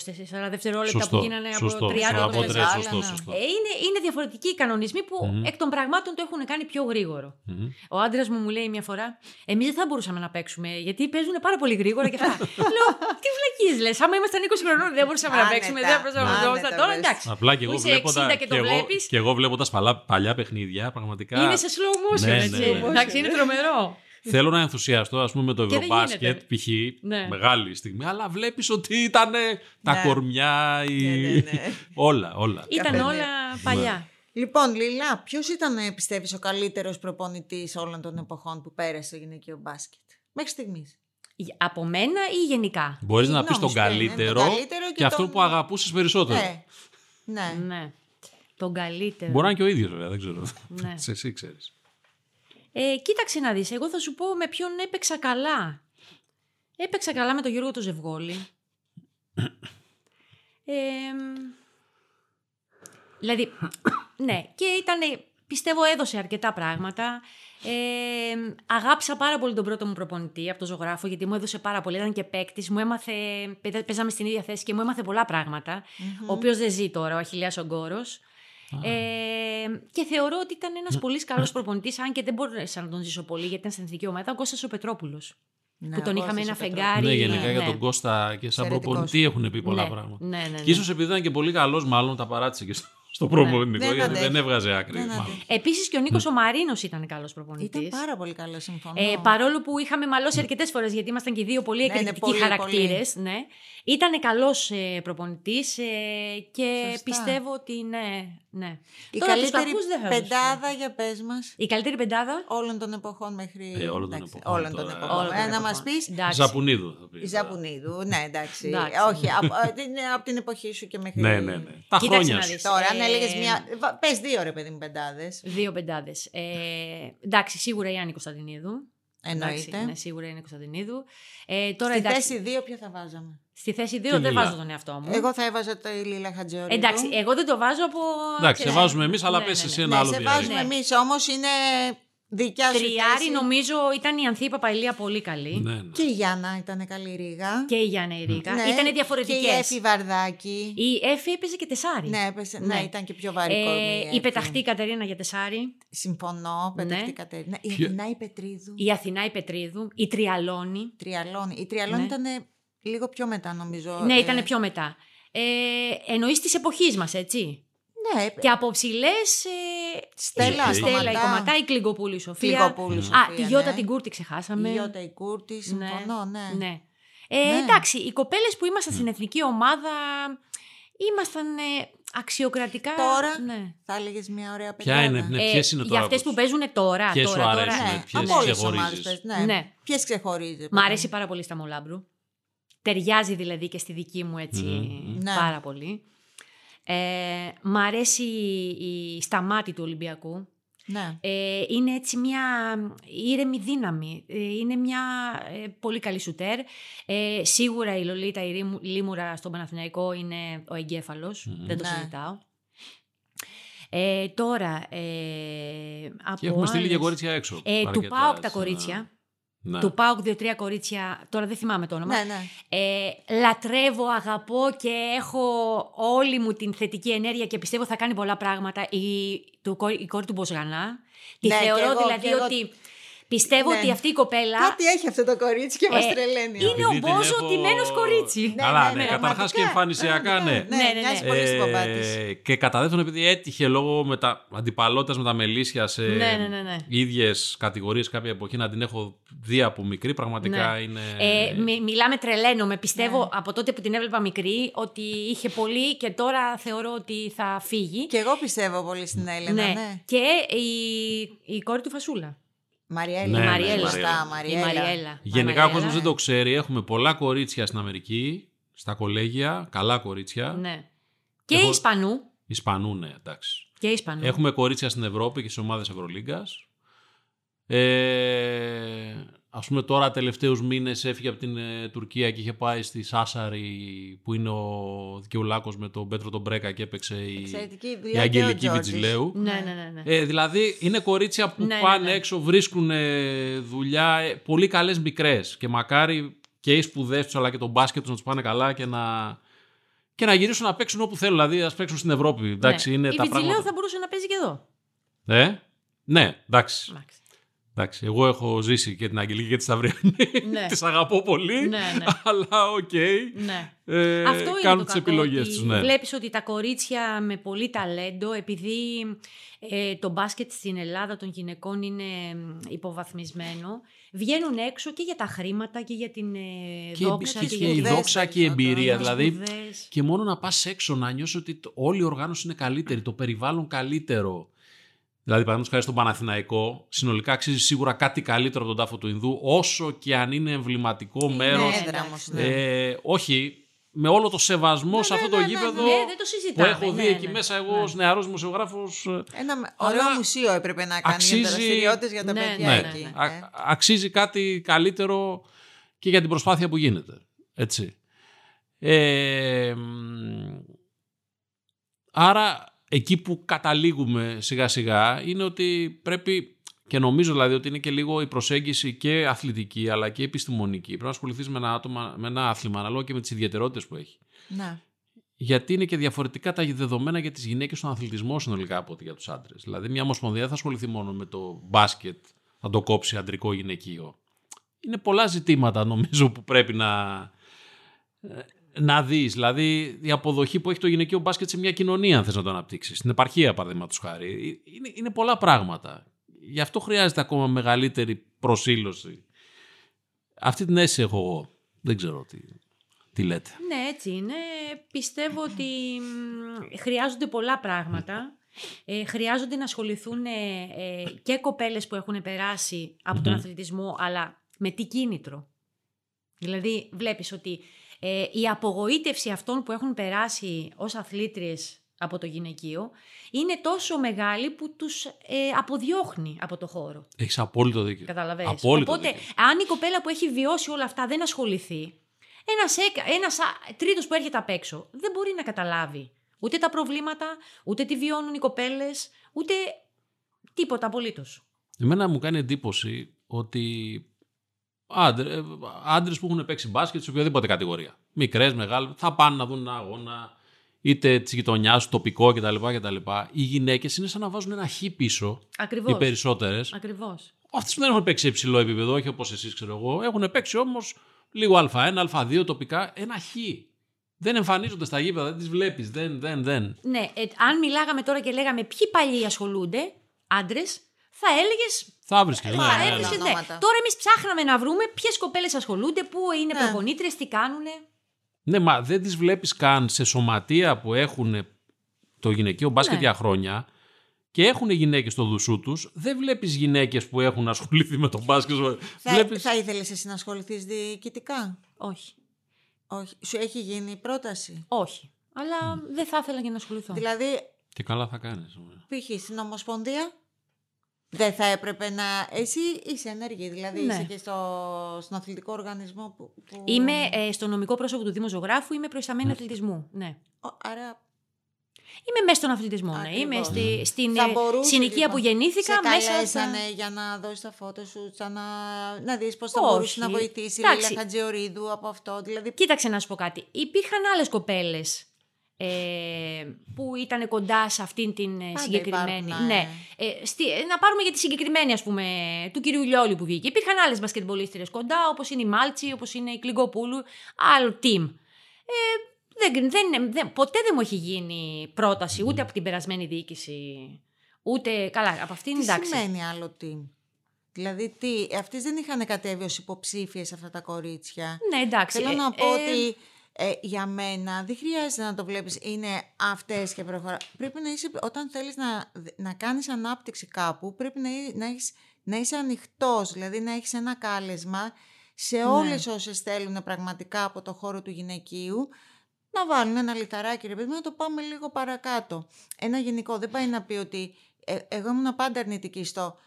δευτερόλεπτα Σωστό, που γίνανε σωστό, από 30 σωστό, από ώρες. τρία, άλλα, σωστό, ναι. σωστό. Ε, είναι, είναι διαφορετικοί οι κανονισμοί που εκ των πραγμάτων το έχουν κάνει πιο γρήγορο. Ο άντρας μου μου λέει μια φορά: Εμείς δεν θα μπορούσαμε να παίξουμε γιατί παίζουν πάρα πολύ γρήγορα και αυτά. Λέω: Τι βλακίε λες, άμα ήμασταν 20 χρονών δεν μπορούσαμε να Άνετα, παίξουμε, δεν μπορούσαμε να άνετα, παίξουμε. Τώρα πες. εντάξει. Απλά και εγώ Που είσαι βλέποντα, 60 και το εγώ, βλέπεις. και εγώ βλέποντας παλά, παλιά παιχνίδια, πραγματικά... Είναι σε slow motion, Ναι, έτσι. ναι, ναι. Εντάξει, είναι τρομερό. Θέλω να ενθουσιαστώ, ας πούμε, με το Και δεν Ευρωμπάσκετ, π.χ. Ναι. Μεγάλη στιγμή. Αλλά βλέπεις ότι ήταν τα Ναι. κορμιά, η... Ναι, ναι, ναι. όλα, όλα. Ήταν Καφενείο. όλα παλιά. Λοιπόν, Λίλα, ποιος ήταν, ε, πιστεύεις, ο καλύτερος προπονητής όλων των εποχών που πέρασε το γυναικείο μπάσκετ. Μέχρι στιγμής; Από μένα ή γενικά; Μπορείς να Συγγνώμη, πεις τον σου λένε, καλύτερο, τον καλύτερο και, και αυτό τον- που αγαπούσες περισσότερο. Ναι. ναι. Ναι. Τον καλύτερο. Μπορεί να είναι και ο ίδιος, βέβαια, δεν ξέρω. Ναι. Σε εσύ ξέρεις. Ε, κοίταξε να δεις, εγώ θα σου πω με ποιον έπαιξα καλά. Έπαιξα καλά με τον Γιώργο το Ζευγόλη. Ε, δηλαδή, ναι, και ήταν, πιστεύω έδωσε αρκετά πράγματα. Ε, αγάπησα πάρα πολύ τον πρώτο μου προπονητή από το ζωγράφο, γιατί μου έδωσε πάρα πολύ. Ήταν και παίκτης, μου έμαθε. παίζα- Παίζαμε στην ίδια θέση και μου έμαθε πολλά πράγματα. Ο οποίος δεν ζει τώρα, ο Αχιλιάς Ογκόρος. Ε, και θεωρώ ότι ήταν ένας πολύ καλός προπονητής, αν και δεν μπορούσα να τον ζήσω πολύ, γιατί ήταν στην εθνική ομάδα, ο Κώστας ο Πετρόπουλο. Ναι, που τον ο είχαμε Κώστας ένα ο φεγγάρι. Ναι, γενικά ναι, για ναι. τον Κώστα και σαν Εξαιρετικός. προπονητή έχουν πει πολλά ναι, πράγματα. Ναι, ναι, ναι. Και ίσως επειδή ήταν και πολύ καλός, μάλλον τα παράτησε και στο, στο προπονητικό, Δεν γιατί αντέχει. δεν έβγαζε άκρη. Δεν μάλλον. αντέχει. Επίσης και ο Νίκος ο Μαρίνος ήταν καλός προπονητής. Ήταν πάρα πολύ καλός, συμφωνώ. Ε, παρόλο που είχαμε μαλώσει αρκετές φορές, γιατί ήμασταν και οι δύο πολύ Ναι, είναι εκρηκτικοί πολύ, χαρακτήρες. Ναι. Ήταν καλός ε, προπονητής και Σωστά. πιστεύω ότι ναι. ναι. Η Τώρα τους καλύτερη κακούς δεν θα τους πω. πεντάδα για πες μας Η καλύτερη πεντάδα; όλων των εποχών μέχρι... Ε, όλων των εντάξει, εποχών όλων των τώρα. εποχών. Όλων των Ε, να μας εποχών. πεις Εντάξει. Ζαπουνίδου θα πει. η Ζαπουνίδου. Ναι, εντάξει. Εντάξει. Όχι, από, ε, την- από την εποχή σου και μέχρι... Ναι, ναι, ναι. Τα Κοίταξε χρόνια να σου. δεις. Τώρα, αν Ε, έλεγες μια. βα- Πες δύο ρε παιδί μου πεντάδες. Δύο πεντάδες. Ε, εντάξει, σίγουρα η Άννη Κωνσταντινίδου. Εννοείται. Εντάξει, ναι, σίγουρα είναι Κωνσταντινίδου. Ε, τώρα, Στη εντάξει, θέση δύο ποιο θα βάζαμε; στη θέση 2 Τη δεν Λίλα. βάζω τον εαυτό μου. Εγώ θα έβαζα το η Λίλα Χατζεωρίδου. Εντάξει, εγώ δεν το βάζω από. Εντάξει, σε Ναι. βάζουμε εμείς, αλλά Ναι, πες ναι, εσύ ναι. ένα Ναι, άλλο σε διάλειμμα. βάζουμε Ναι. εμείς όμως είναι δικιά σου Τριάρι θέση. νομίζω ήταν η Ανθή Παπαϊλία πολύ καλή. Ναι, ναι. Και η Γιάννα ήταν καλή ρίγα. Και η Γιάννα η Ρίκα. Ναι, Ήταν Και διαφορετικές. η Εφη Βαρδάκη. Η Εφη έπαιζε και τεσάρι. Ναι, έπεσε- ναι, Ναι. ήταν και πιο βαρύ κορμί, Ε, η Εφη. πεταχτή Κατερίνα για τεσάρι. Συμφωνώ, πεταχτή Ναι. Κατερίνα. Η Ποιο- Αθηνά η Πετρίδου. Η Αθηνά η Πετρίδου. Η Τριαλώνη. Τριαλώνη. Η Τριαλώνη Ναι. ήταν λίγο πιο μετά, νομίζω. Ναι, Ε, ήταν πιο μετά. Ε, Εννοείς της εποχής μας, έτσι; Ναι, Και από ψηλές. Ε, Στέλλα, η Στέλλα, η Κομματά. Κομματά, η Κλιγκοπούλη η Σοφία. Κλικοπούλου. Α, Σοφία, τη Γιώτα ναι. την Κούρτη ξεχάσαμε. Η Γιώτα η Κούρτη, συμφωνώ, ναι. ναι. Ε, Ναι. Εντάξει, οι κοπέλες που ήμασταν στην εθνική ομάδα ήμασταν ε, αξιοκρατικά. Τώρα Ναι. θα έλεγες μια ωραία Ποια πεντάδα. είναι, ναι, Ε, ποιες είναι για τώρα. αυτές που παίζουν τώρα. Ποιες σου τώρα, αρέσουν, τώρα. ναι. ποιες από όλες τις ξεχωρίζεις; ομάδες πες, ναι. Ναι. Ποιες ξεχωρίζει. Μ' αρέσει πάρα πολύ στα Μολάμπρου. Ταιριάζει δηλαδή και στη δική μου έτσι Μμμ. Ναι. πάρα πολύ. Ε, μ' αρέσει η σταμάτη του Ολυμπιακού. Ναι. Ε, είναι έτσι μια ήρεμη δύναμη. Ε, είναι μια ε, πολύ καλή σουτέρ. Ε, σίγουρα η Λολίτα, η Ρήμου- Λίμουρα στον Παναθηναϊκό είναι ο εγκέφαλος. Δεν το Ναι. συζητάω. Ε, τώρα, ε, από Και έχουμε στείλει και άλλες- κορίτσια έξω. Ε, του αρκετάς, ΠΑΟΚ τα έτσι, κορίτσια. Ναι. Του ΠΑΟΚ δύο-τρία κορίτσια, τώρα δεν θυμάμαι το όνομα. Ναι, ναι. Ε, λατρεύω, αγαπώ και έχω όλη μου την θετική ενέργεια και πιστεύω θα κάνει πολλά πράγματα η, του, κόρη- η κόρη του Μποσγανά. Τη Ναι, θεωρώ και εγώ- δηλαδή και εγώ- ότι πιστεύω Ναι. ότι αυτή η κοπέλα Κάτι έχει αυτό το κορίτσι και μας Ε, τρελαίνει. είναι Επειδή ο την Μπόζο έχω- τιμένος κορίτσι. Ναι, Καλά, ναι, ναι, ναι, καταρχάς και πραγματικά. εμφανισιακά, ναι. Ναι, Ναι, ναι, μοιάζει ναι. πολύ στην Παπάτης. Ε, και κατά δεύτερον, επειδή έτυχε λόγω με τα αντιπαλότητας με τα μελίσια σε Ναι, ναι, ναι, ναι. ίδιες κατηγορίες κάποια εποχή να την έχω δει από μικρή, πραγματικά Ναι. είναι. Ε, μι- μιλάμε τρελαίνομαι. Πιστεύω Ναι. από τότε που την έβλεπα μικρή ότι είχε πολύ και τώρα θεωρώ ότι θα φύγει. Και εγώ πιστεύω πολύ στην Έλενα, ναι. Και η, η κόρη του Φασούλα. Μαριέλα. Ναι, ναι, Μαριέλα. Σωστά, Η Μαριέλα. Μαριέλα. Γενικά ο Μαριέλα. κόσμος δεν το ξέρει. Έχουμε πολλά κορίτσια στην Αμερική, στα κολέγια, καλά κορίτσια. Ναι. Και Εγώ- Ισπανού. Ισπανού, ναι, εντάξει. Και Ισπανού. Έχουμε κορίτσια στην Ευρώπη και σε ομάδες Ευρωλίγκας. Ε, ας πούμε τώρα τελευταίους μήνες έφυγε από την ε, Τουρκία και είχε πάει στη Σάσαρη που είναι ο δικαιουλάκος με τον Πέτρο τον Μπρέκα και έπαιξε η, Εξαιρετική η δουλειά και ο Αγγελική Τζόρτζης. Βιτζιλέου. Ναι, ναι, ναι. ναι. Ε, δηλαδή είναι κορίτσια που Ναι, ναι, πάνε ναι. έξω, βρίσκουν ε, δουλειά, ε, πολύ καλές μικρές και μακάρι και οι σπουδές τους αλλά και το μπάσκετ τους να τους πάνε καλά και να, και να γυρίσουν να παίξουν όπου θέλουν. Δηλαδή, ας παίξουν στην Ευρώπη. Εντάξει, Ναι. είναι η τα Βιτζιλέου πράγματα. θα μπορούσε να παίζει και εδώ. Ε; Ναι, εντάξει. Εντάξει. Εντάξει, εγώ έχω ζήσει και την Αγγελική και τη Σταυριανή. Ναι. τις αγαπώ πολύ. Ναι, ναι. Αλλά οκ. Ναι. Ε, Αυτό είναι κάνουν το τις κακό, επιλογές ότι τους. Ναι. Βλέπεις ότι τα κορίτσια με πολύ ταλέντο, επειδή ε, το μπάσκετ στην Ελλάδα των γυναικών είναι μ, υποβαθμισμένο, βγαίνουν έξω και για τα χρήματα και για την ε, Και, δόξα και, και, και για η σπουδές δόξα και η περισσότερο, εμπειρία. ναι. τις Δηλαδή, σπουδές. και μόνο να πας έξω να νιώσεις ότι το- όλη η οργάνωση είναι καλύτερη, το περιβάλλον καλύτερο. Δηλαδή, παραδείγματος χάρη στον Παναθηναϊκό, συνολικά αξίζει σίγουρα κάτι καλύτερο από τον τάφο του Ινδού, όσο και αν είναι εμβληματικό μέρος. Ναι, Ναι, έδρα εντάξει, όμως, ναι. ναι. Ε, όχι, με όλο το σεβασμό σε αυτό το γήπεδο Ναι, δεν το που συζητάμε. έχω δει ναι, εκεί ναι, μέσα εγώ ναι. ως νεαρός δημοσιογράφος. ε, Ένα με- Αλλά ωραίο μουσείο έπρεπε να κάνει αξίζει- για δραστηριότητε για τα Ναι, παιδιά ναι, εκεί. ναι, α- ε. αξίζει κάτι καλύτερο και για την προσπάθεια που γίνεται. Έτσι. Ε, μ, άρα εκεί που καταλήγουμε σιγά σιγά είναι ότι πρέπει και νομίζω δηλαδή ότι είναι και λίγο η προσέγγιση και αθλητική αλλά και επιστημονική. Πρέπει να ασχοληθείς με ένα, άτομα, με ένα άθλημα ανάλογα και με τις ιδιαιτερότητες που έχει. Ναι. Γιατί είναι και διαφορετικά τα δεδομένα για τις γυναίκες στον αθλητισμό συνολικά από ότι για τους άντρες. Δηλαδή μια ομοσπονδία δεν θα ασχοληθεί μόνο με το μπάσκετ, θα το κόψει αντρικό γυναικείο. Είναι πολλά ζητήματα νομίζω που πρέπει να, ε, να δεις. Δηλαδή η αποδοχή που έχει το γυναικείο μπάσκετ σε μια κοινωνία αν θες να το αναπτύξεις. Στην επαρχία παραδείγματος χάρη. Είναι, είναι πολλά πράγματα. Γι' αυτό χρειάζεται ακόμα μεγαλύτερη προσήλωση. Αυτή την αίσθηση έχω εγώ. Δεν ξέρω τι, τι λέτε. Ναι, έτσι είναι. Πιστεύω ότι μ, χρειάζονται πολλά πράγματα. Ε, χρειάζονται να ασχοληθούν ε, ε, και κοπέλες που έχουν περάσει από τον Μμμ. αθλητισμό, αλλά με τι κίνητρο. Δηλαδή, βλέπεις ότι ε, η απογοήτευση αυτών που έχουν περάσει ως αθλήτριες από το γυναικείο είναι τόσο μεγάλη που τους ε, αποδιώχνει από το χώρο. Έχεις απόλυτο δίκιο. Καταλαβαίνεις. Απόλυτο Οπότε, δίκιο. αν η κοπέλα που έχει βιώσει όλα αυτά δεν ασχοληθεί, ένας, έκα- ένας α- τρίτος που έρχεται απ' έξω δεν μπορεί να καταλάβει ούτε τα προβλήματα, ούτε τι βιώνουν οι κοπέλες, ούτε τίποτα απολύτως. Εμένα μου κάνει εντύπωση ότι άντρε, ε, άντρες που έχουν παίξει μπάσκετ σε οποιαδήποτε κατηγορία, μικρές, μεγάλες, θα πάνε να δουν ένα αγώνα είτε της γειτονιάς, τοπικό κτλ. κτλ. Οι γυναίκες είναι σαν να βάζουν ένα χ πίσω, Ακριβώς. οι περισσότερες. Ακριβώς. Αυτές που δεν έχουν παίξει σε υψηλό επίπεδο, όχι όπως εσείς ξέρω εγώ, έχουν παίξει όμως λίγο Α1, Α2 τοπικά, ένα χ. Δεν εμφανίζονται στα γήπεδα, δεν τις βλέπεις, δεν, δεν, δεν. Ναι, ε, αν μιλάγαμε τώρα και λέγαμε ποιοι παλιοί ασχολούνται, άντρες, θα έλεγε. Θα βρίσκεις. Ναι, θα ναι, ναι. έβρισκες, ναι. ονόματα. Τώρα εμείς ψάχναμε να βρούμε ποιες κοπέλες ασχολούνται, πού είναι Ναι. προπονήτρε, τι κάνουνε. Ναι, μα δεν τις βλέπεις καν σε σωματεία που έχουν το γυναικείο μπάσκετ Ναι. για χρόνια και έχουν γυναίκες στο δουσού τους. Δεν βλέπεις γυναίκες που έχουν ασχοληθεί με το μπάσκετ. Θα, Βλέπεις... θα ήθελες εσύ να ασχοληθείς διοικητικά; Όχι. Όχι. Σου έχει γίνει η πρόταση; Όχι. Αλλά δεν θα ήθελα και να ασχοληθώ. Δηλαδή, Και καλά θα κάνεις. π.χ. στην Ομοσπονδία; Δεν θα έπρεπε να... Εσύ είσαι ενέργη, δηλαδή Ναι. είσαι και στο, στον αθλητικό οργανισμό που... που... Είμαι ε, στο νομικό πρόσωπο του Δήμου Ζωγράφου, είμαι προϊσταμένη αθλητισμού. Ναι. Ο, άρα Είμαι μέσα στον αθλητισμό. Ναι. Ακριβώς. Είμαι στη, στην θα ε, μπορούσε, συνοικία λοιπόν, που γεννήθηκα σε μέσα. καλέσανε Στα... για να δώσεις τα φώτα σου, σαν να, να δεις πώς θα Όχι. μπορούσε να βοηθήσει η Εντάξει. Λίλα Χατζιορίδου από αυτό. Δηλαδή, Κοίταξε να σου πω κάτι. Υπήρχαν άλλες κοπέλες ε, που ήταν κοντά σε αυτήν την ε, Πάντα συγκεκριμένη. υπάρχουν, ναι. ναι. Ε, στη, ε, να πάρουμε για τη συγκεκριμένη, ας πούμε, του κυρίου Λιόλη που βγήκε. Υπήρχαν άλλες μπασκετμπολίστρες κοντά, όπως είναι η Μάλτσι, όπως είναι η Κλιγκοπούλου, άλλο team. Ε, δεν, δεν, δεν, ποτέ δεν μου έχει γίνει πρόταση ούτε από την περασμένη διοίκηση, ούτε. Καλά, από αυτήν τι εντάξει. σημαίνει άλλο team; Δηλαδή, τι, αυτές δεν είχαν κατέβει ως υποψήφιες αυτά τα κορίτσια; Ναι, εντάξει. Θέλω ε, να πω ε, ότι ε, για μένα δεν χρειάζεται να το βλέπεις είναι αυτές και προχωρά. Πρέπει να είσαι, όταν θέλεις να, να κάνεις ανάπτυξη κάπου, πρέπει να, εί- να, έχεις, να είσαι ανοιχτός, δηλαδή να έχεις ένα κάλεσμα σε όλες όσες θέλουν πραγματικά από το χώρο του γυναικείου, να βάλουν ένα λιθαράκι, ρε παιδί μου, να το πάμε λίγο παρακάτω. Ένα γενικό, δεν πάει να πει ότι ε, εγώ ήμουν πάντα αρνητική στο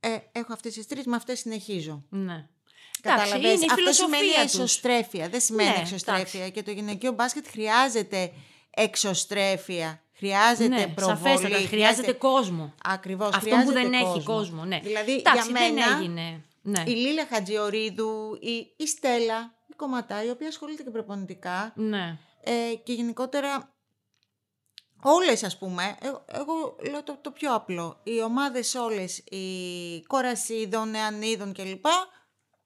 ε, έχω αυτές τις τρεις, με αυτές συνεχίζω. Ναι. Καταλαβαίνεις. είναι η Αυτό φιλοσοφία σημαίνει τους. εσωστρέφεια. Δεν σημαίνει Ναι, εξωστρέφεια. Και το γυναικείο μπάσκετ χρειάζεται εξωστρέφεια. Χρειάζεται ναι, προβολή. σαφέστατα. Χρειάζεται κόσμο. Ακριβώς. Αυτό που χρειάζεται δεν έχει κόσμο. Ναι. Δηλαδή, Εντάξει, για μένα, δεν έγινε. Ναι. η Λίλα Χατζιορίδου, η, η Στέλλα, η Κομματά, η οποία ασχολείται και προπονητικά ναι. ε, και γενικότερα όλες ας πούμε, εγώ, εγώ λέω το, το πιο απλό, οι ομάδες όλες, οι κορασίδων, νεανίδων κλπ,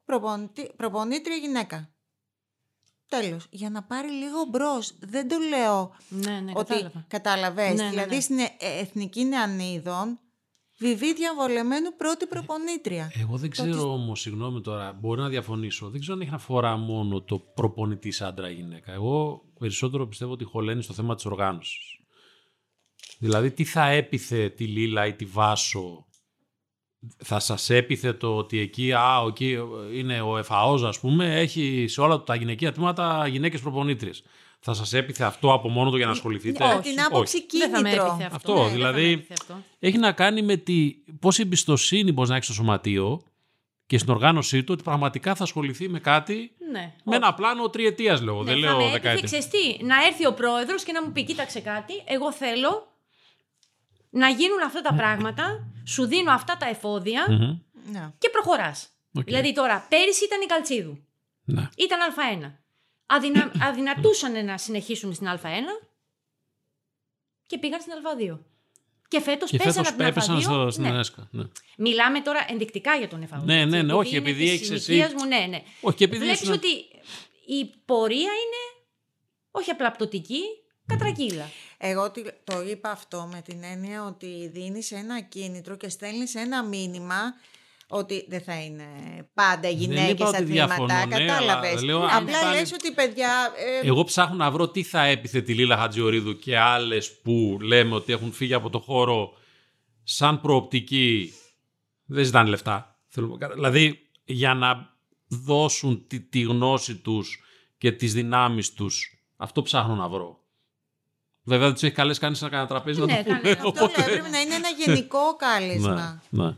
προπονητή- προπονήτρια γυναίκα. Τέλος. Για να πάρει λίγο μπρος. Δεν το λέω Ναι, ναι, ότι κατάλαβα. καταλαβες. Ναι, ναι, δηλαδή ναι. στην ε- Εθνική Νεανίδων, Βιβί διαβολεμένου πρώτη προπονήτρια. Εγώ δεν ξέρω Τότε- όμως, συγγνώμη τώρα, μπορεί να διαφωνήσω. Δεν ξέρω αν έχει να αφορά μόνο το προπονητή άντρα ή γυναίκα. Εγώ περισσότερο πιστεύω ότι χωλαίνει στο θέμα της οργάνωσης. Δηλαδή, τι θα έπιθε τη Λίλα ή τη Βάσο, θα σας έπιθε το ότι εκεί, α, εκεί είναι ο ΕΦΑΟΖ, ας πούμε, έχει σε όλα τα γυναικεία τμήματα γυναίκες προπονήτριες. Θα σας έπιθε αυτό από μόνο του για να ασχοληθείτε; Από την άποψη Δεν θα με κίνητρο. έπιθε αυτό. Αυτό, Ναι, δεν θα δηλαδή, με έπιθε αυτό. Έχει να κάνει με τη πόση εμπιστοσύνη μπορεί να έχει στο σωματείο και στην οργάνωσή του ότι πραγματικά θα ασχοληθεί με κάτι Ναι. με ένα πλάνο τριετίας, λέω. Ναι, δεν θα λέω με έπιθε, δεκαετία. ξέρεις τι, να έρθει ο πρόεδρος και να μου πει κοίταξε κάτι, εγώ θέλω να γίνουν αυτά τα πράγματα, σου δίνω αυτά τα εφόδια Μμμ. Ναι. και προχωράς. Οκ. Δηλαδή τώρα, πέρυσι ήταν η Καλτσίδου. Ναι. Ήταν Α1. Αδυνα... Αδυνατούσαν να συνεχίσουν στην Α1 και πήγαν στην Α2. Και φέτος Και πέσαν φέτος από την έπεσαν Α2. στο, στην ναι. ΕΝΕΣΚΑ. Ναι. Μιλάμε τώρα ενδεικτικά για τον ΕΦΑΟ. Ναι, ναι, ναι, όχι, είναι επειδή της έχεις εσύ- ηλικίας Μου, ναι, ναι. Όχι, και επειδή Βλέπεις ήσουν- ότι η πορεία είναι όχι απλά πτωτική, κατρακύλα. Εγώ τι- το είπα αυτό με την έννοια ότι δίνεις ένα κίνητρο και στέλνεις ένα μήνυμα ότι δεν θα είναι πάντα οι Δεν γυναίκες είπα στα ότι διαφωνώ, τμήματα, ναι, κατάλαβες. αλλά λέω, αν Απλά φτάνει- λες ότι παιδιά... ε, Εγώ ψάχνω να βρω τι θα έπιθε τη Λίλα Χατζιορίδου και άλλες που λέμε ότι έχουν φύγει από το χώρο σαν προοπτική. Δεν ζητάνε λεφτά. Θέλουμε- Δηλαδή, για να δώσουν τη, τη γνώση τους και τις δυνάμεις τους. Αυτό ψάχνω να βρω. Βέβαια, δεν τους έχει καλέσει κανείς να κάνει τραπέζι να Ναι, το πούνε. κανένα. αυτό οπότε- λέω, πρέπει να είναι ένα γενικό κάλεσμα. ναι, ναι.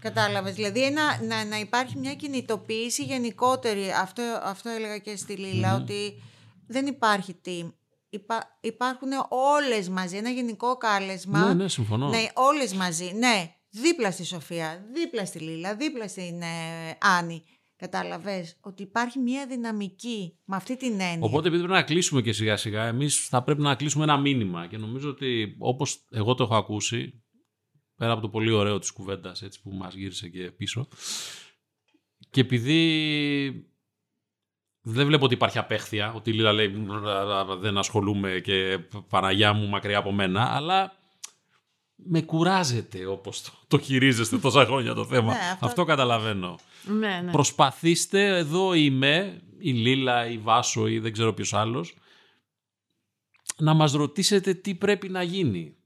Κατάλαβες, δηλαδή ένα, να, να υπάρχει μια κινητοποίηση γενικότερη. Αυτό, αυτό έλεγα και στη λιλα ότι δεν υπάρχει team. Υπά, υπάρχουν όλες μαζί, ένα γενικό κάλεσμα. ναι, ναι, συμφωνώ. Ναι, όλες μαζί. Ναι, δίπλα στη Σοφία, δίπλα στη Λίλα, δίπλα στην ε, Άννη. Κατάλαβες; Ότι υπάρχει μια δυναμική με αυτή την έννοια. Οπότε επειδή πρέπει να κλείσουμε και σιγά σιγά, εμείς θα πρέπει να κλείσουμε ένα μήνυμα και νομίζω ότι όπως εγώ το έχω ακούσει, πέρα από το πολύ ωραίο της κουβέντας έτσι, που μας γύρισε και πίσω, και επειδή δεν βλέπω ότι υπάρχει απέχθεια, ότι η Λίλα λέει δεν ασχολούμαι και Παναγιά μου μακριά από μένα, αλλά με κουράζεται όπως το, το χειρίζεστε τόσα χρόνια το θέμα. Ναι, αυτό... αυτό- καταλαβαίνω. Ναι, ναι. Προσπαθήστε, εδώ είμαι, η Λίλα, η Βάσο ή δεν ξέρω ποιος άλλος, να μας ρωτήσετε τι πρέπει να γίνει.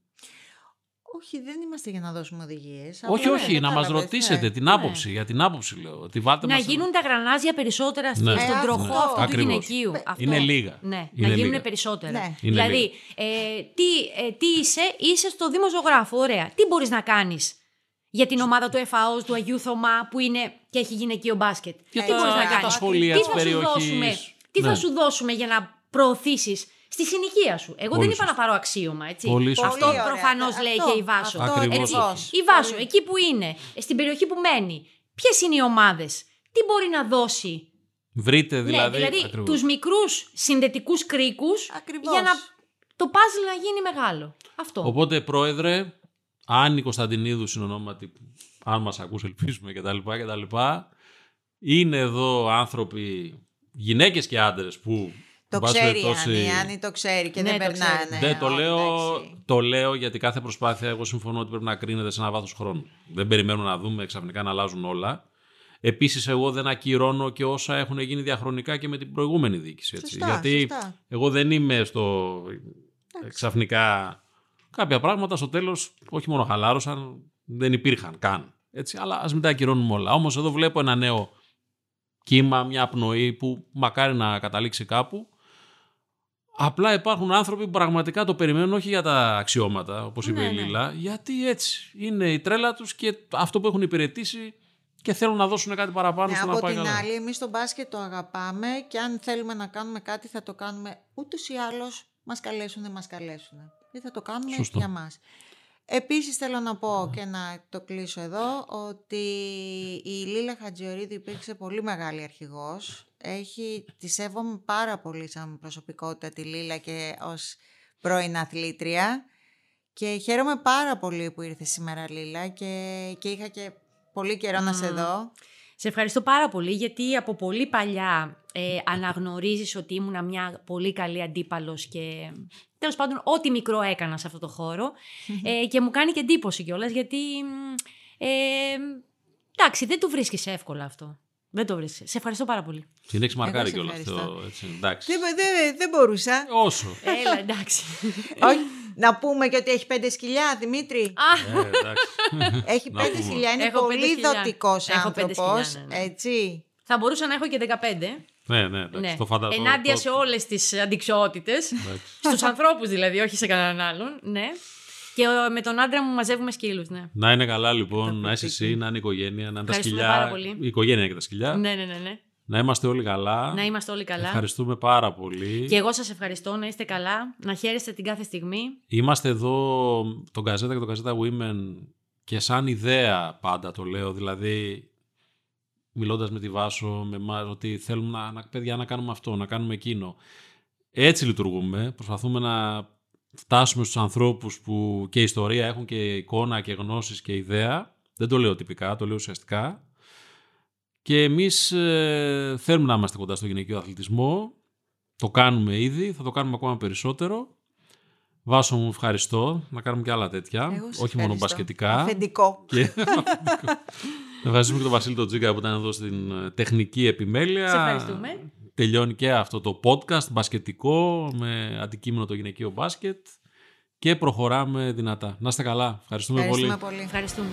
Όχι, δεν είμαστε για να δώσουμε οδηγίες. όχι, Απλά, όχι, να μας κατάλαβες, ρωτήσετε ναι. την άποψη, για την άποψη λέω. Ότι βάλτε να μας... γίνουν τα γρανάζια περισσότερα Ναι. στον Ε, τροχό αυτό. αυτού του Ακριβώς. γυναικείου. Αυτό. Είναι λίγα. Ναι, Είναι να γίνουν λίγα. περισσότερα. Ναι. Είναι δηλαδή, ε, τι, ε, τι είσαι, είσαι στο Δήμο Ζωγράφου, ωραία. Τι μπορείς να κάνεις για την ομάδα του ΕΦΑΟ, του Αγίου Θωμά, που είναι και έχει γυναικείο μπάσκετ; Για τι τα- μπορείς να για τα κάνεις; σχολεία τι της θα σου περιοχής. δώσουμε, τι θα Ναι. σου δώσουμε για να προωθήσεις στη συνοικία σου. Εγώ Πολύ δεν είπα σωστά. να πάρω αξίωμα, έτσι. Πολύ σωστά. Αυτό Πολύ ωραία. προφανώς Αυτό, λέει και η Βάσο. αυτό Ακριβώς. ακριβώς. Η Βάσο, Πολύ. εκεί που είναι, στην περιοχή που μένει, ποιες είναι οι ομάδες, τι μπορεί να δώσει; Βρείτε δηλαδή... ναι, δηλαδή ακριβώς. τους μικρούς συνδετικούς κρίκους Ακριβώς. για να το πάζλ να γίνει μεγάλο. Αυτό. Οπότε, πρόεδρε, Άννη Κωνσταντινίδου συνονόματι, αν μας ακούς ελπίζουμε κτλ. κτλ. Είναι εδώ άνθρωποι, γυναίκες και άντρες που... Το εν πάση ξέρει η περιπτώσει, Άννη, η Άννη το ξέρει και Ναι, δεν το περνάνε. ξέρει. Δεν το λέω, εντάξει. το λέω γιατί κάθε προσπάθεια εγώ συμφωνώ ότι πρέπει να κρίνεται σε ένα βάθος χρόνου. Δεν περιμένουμε να δούμε ξαφνικά να αλλάζουν όλα. Επίσης εγώ δεν ακυρώνω και όσα έχουν γίνει διαχρονικά και με την προηγούμενη διοίκηση. Έτσι. Σωστά, γιατί σωστά. εγώ δεν είμαι στο ξαφνικά κάποια πράγματα στο τέλος όχι μόνο χαλάρωσαν, δεν υπήρχαν καν. Έτσι, αλλά ας μην τα ακυρώνουμε όλα. Όμως εδώ βλέπω ένα νέο κύμα, μια πνοή που μακάρι να καταλήξει κάπου. Απλά υπάρχουν άνθρωποι που πραγματικά το περιμένουν όχι για τα αξιώματα, όπως είπε Ναι, η ναι. Λίλα, γιατί έτσι είναι η τρέλα τους και αυτό που έχουν υπηρετήσει και θέλουν να δώσουν κάτι παραπάνω Ναι, στο να από πάει την καλά. άλλη, εμείς το μπάσκετ το αγαπάμε και αν θέλουμε να κάνουμε κάτι θα το κάνουμε ούτως ή άλλως μας καλέσουν, δεν μας καλέσουν. Δεν θα το κάνουμε Σωστό. για μας. Επίσης θέλω να πω και να το κλείσω εδώ ότι η Λίλα Χατζιορίδη υπήρξε πολύ μεγάλη αρχηγός. Έχει, τη σέβομαι πάρα πολύ σαν προσωπικότητα τη Λίλα και ως πρώην αθλήτρια. Και χαίρομαι πάρα πολύ που ήρθε σήμερα Λίλα και, και είχα και πολύ καιρό να σε δω. Σε ευχαριστώ πάρα πολύ γιατί από πολύ παλιά ε, αναγνωρίζεις ότι ήμουν μια πολύ καλή αντίπαλος και τέλος πάντων ό,τι μικρό έκανα σε αυτό το χώρο ε, και μου κάνει και εντύπωση κιόλας γιατί ε, εντάξει δεν το βρίσκεις εύκολα αυτό. Δεν το βρίσκεις. Σε ευχαριστώ πάρα πολύ. Την έχεις μαρκάρει σε κιόλας ευχαριστώ. αυτό. Έτσι, εντάξει. Δεν, δεν, δεν μπορούσα. Όσο. Έλα, εντάξει. Όχι, να πούμε και ότι έχει πέντε σκυλιά, Δημήτρη. Α, Ε, εντάξει. Έχει Να πέντε πούμε. σκυλιά, είναι Έχω πέντε πολύ σκυλιά. δοτικός Έχω πέντε άνθρωπος. σκυλιά, ναι, ναι. Έτσι. θα μπορούσα να έχω και 15. ναι, ναι, εντάξει. Ναι. Το φαντάζομαι. Ενάντια το- σε όλες τις αντικσότητε. εντάξει. Στους ανθρώπους δηλαδή, όχι σε κανέναν άλλον. Ναι. Και ε, με τον άντρα μου μαζεύουμε σκύλους. Ναι. Να είναι καλά λοιπόν, να είσαι σπίτι. εσύ, να είναι η οικογένεια, να είναι τα Ευχαριστούμε σκυλιά. πάρα πολύ. Η οικογένεια και τα σκυλιά. ναι, ναι, ναι, ναι. Να είμαστε όλοι καλά. Να είμαστε όλοι καλά. Ευχαριστούμε πάρα πολύ. Και εγώ σας ευχαριστώ να είστε καλά, να χαίρεστε την κάθε στιγμή. Είμαστε εδώ τον Καζέτα και τον Καζέτα Women και σαν ιδέα πάντα το λέω, δηλαδή μιλώντας με τη Βάσο, με εμάς, ότι θέλουμε να, να, παιδιά, να κάνουμε αυτό, να κάνουμε εκείνο. Έτσι λειτουργούμε, προσπαθούμε να φτάσουμε στους ανθρώπους που και ιστορία έχουν και εικόνα και γνώσεις και ιδέα. Δεν το λέω τυπικά, το λέω ουσιαστικά. Και εμείς ε, θέλουμε να είμαστε κοντά στο γυναικείο αθλητισμό. Το κάνουμε ήδη, θα το κάνουμε ακόμα περισσότερο. Βάσο μου ευχαριστώ. Να κάνουμε και άλλα τέτοια. Εγώ Όχι σε μόνο ευχαριστώ. μπασκετικά. Αφεντικό. Και... Ευχαριστούμε και τον Βασίλη τον Τζίκα που ήταν εδώ στην ε, τεχνική επιμέλεια. Σε ευχαριστούμε. Τελειώνει και αυτό το podcast μπασκετικό με αντικείμενο το γυναικείο μπάσκετ και προχωράμε δυνατά. Να είστε καλά. Ευχαριστούμε, Ευχαριστούμε πολύ. πολύ. Ευχαριστούμε.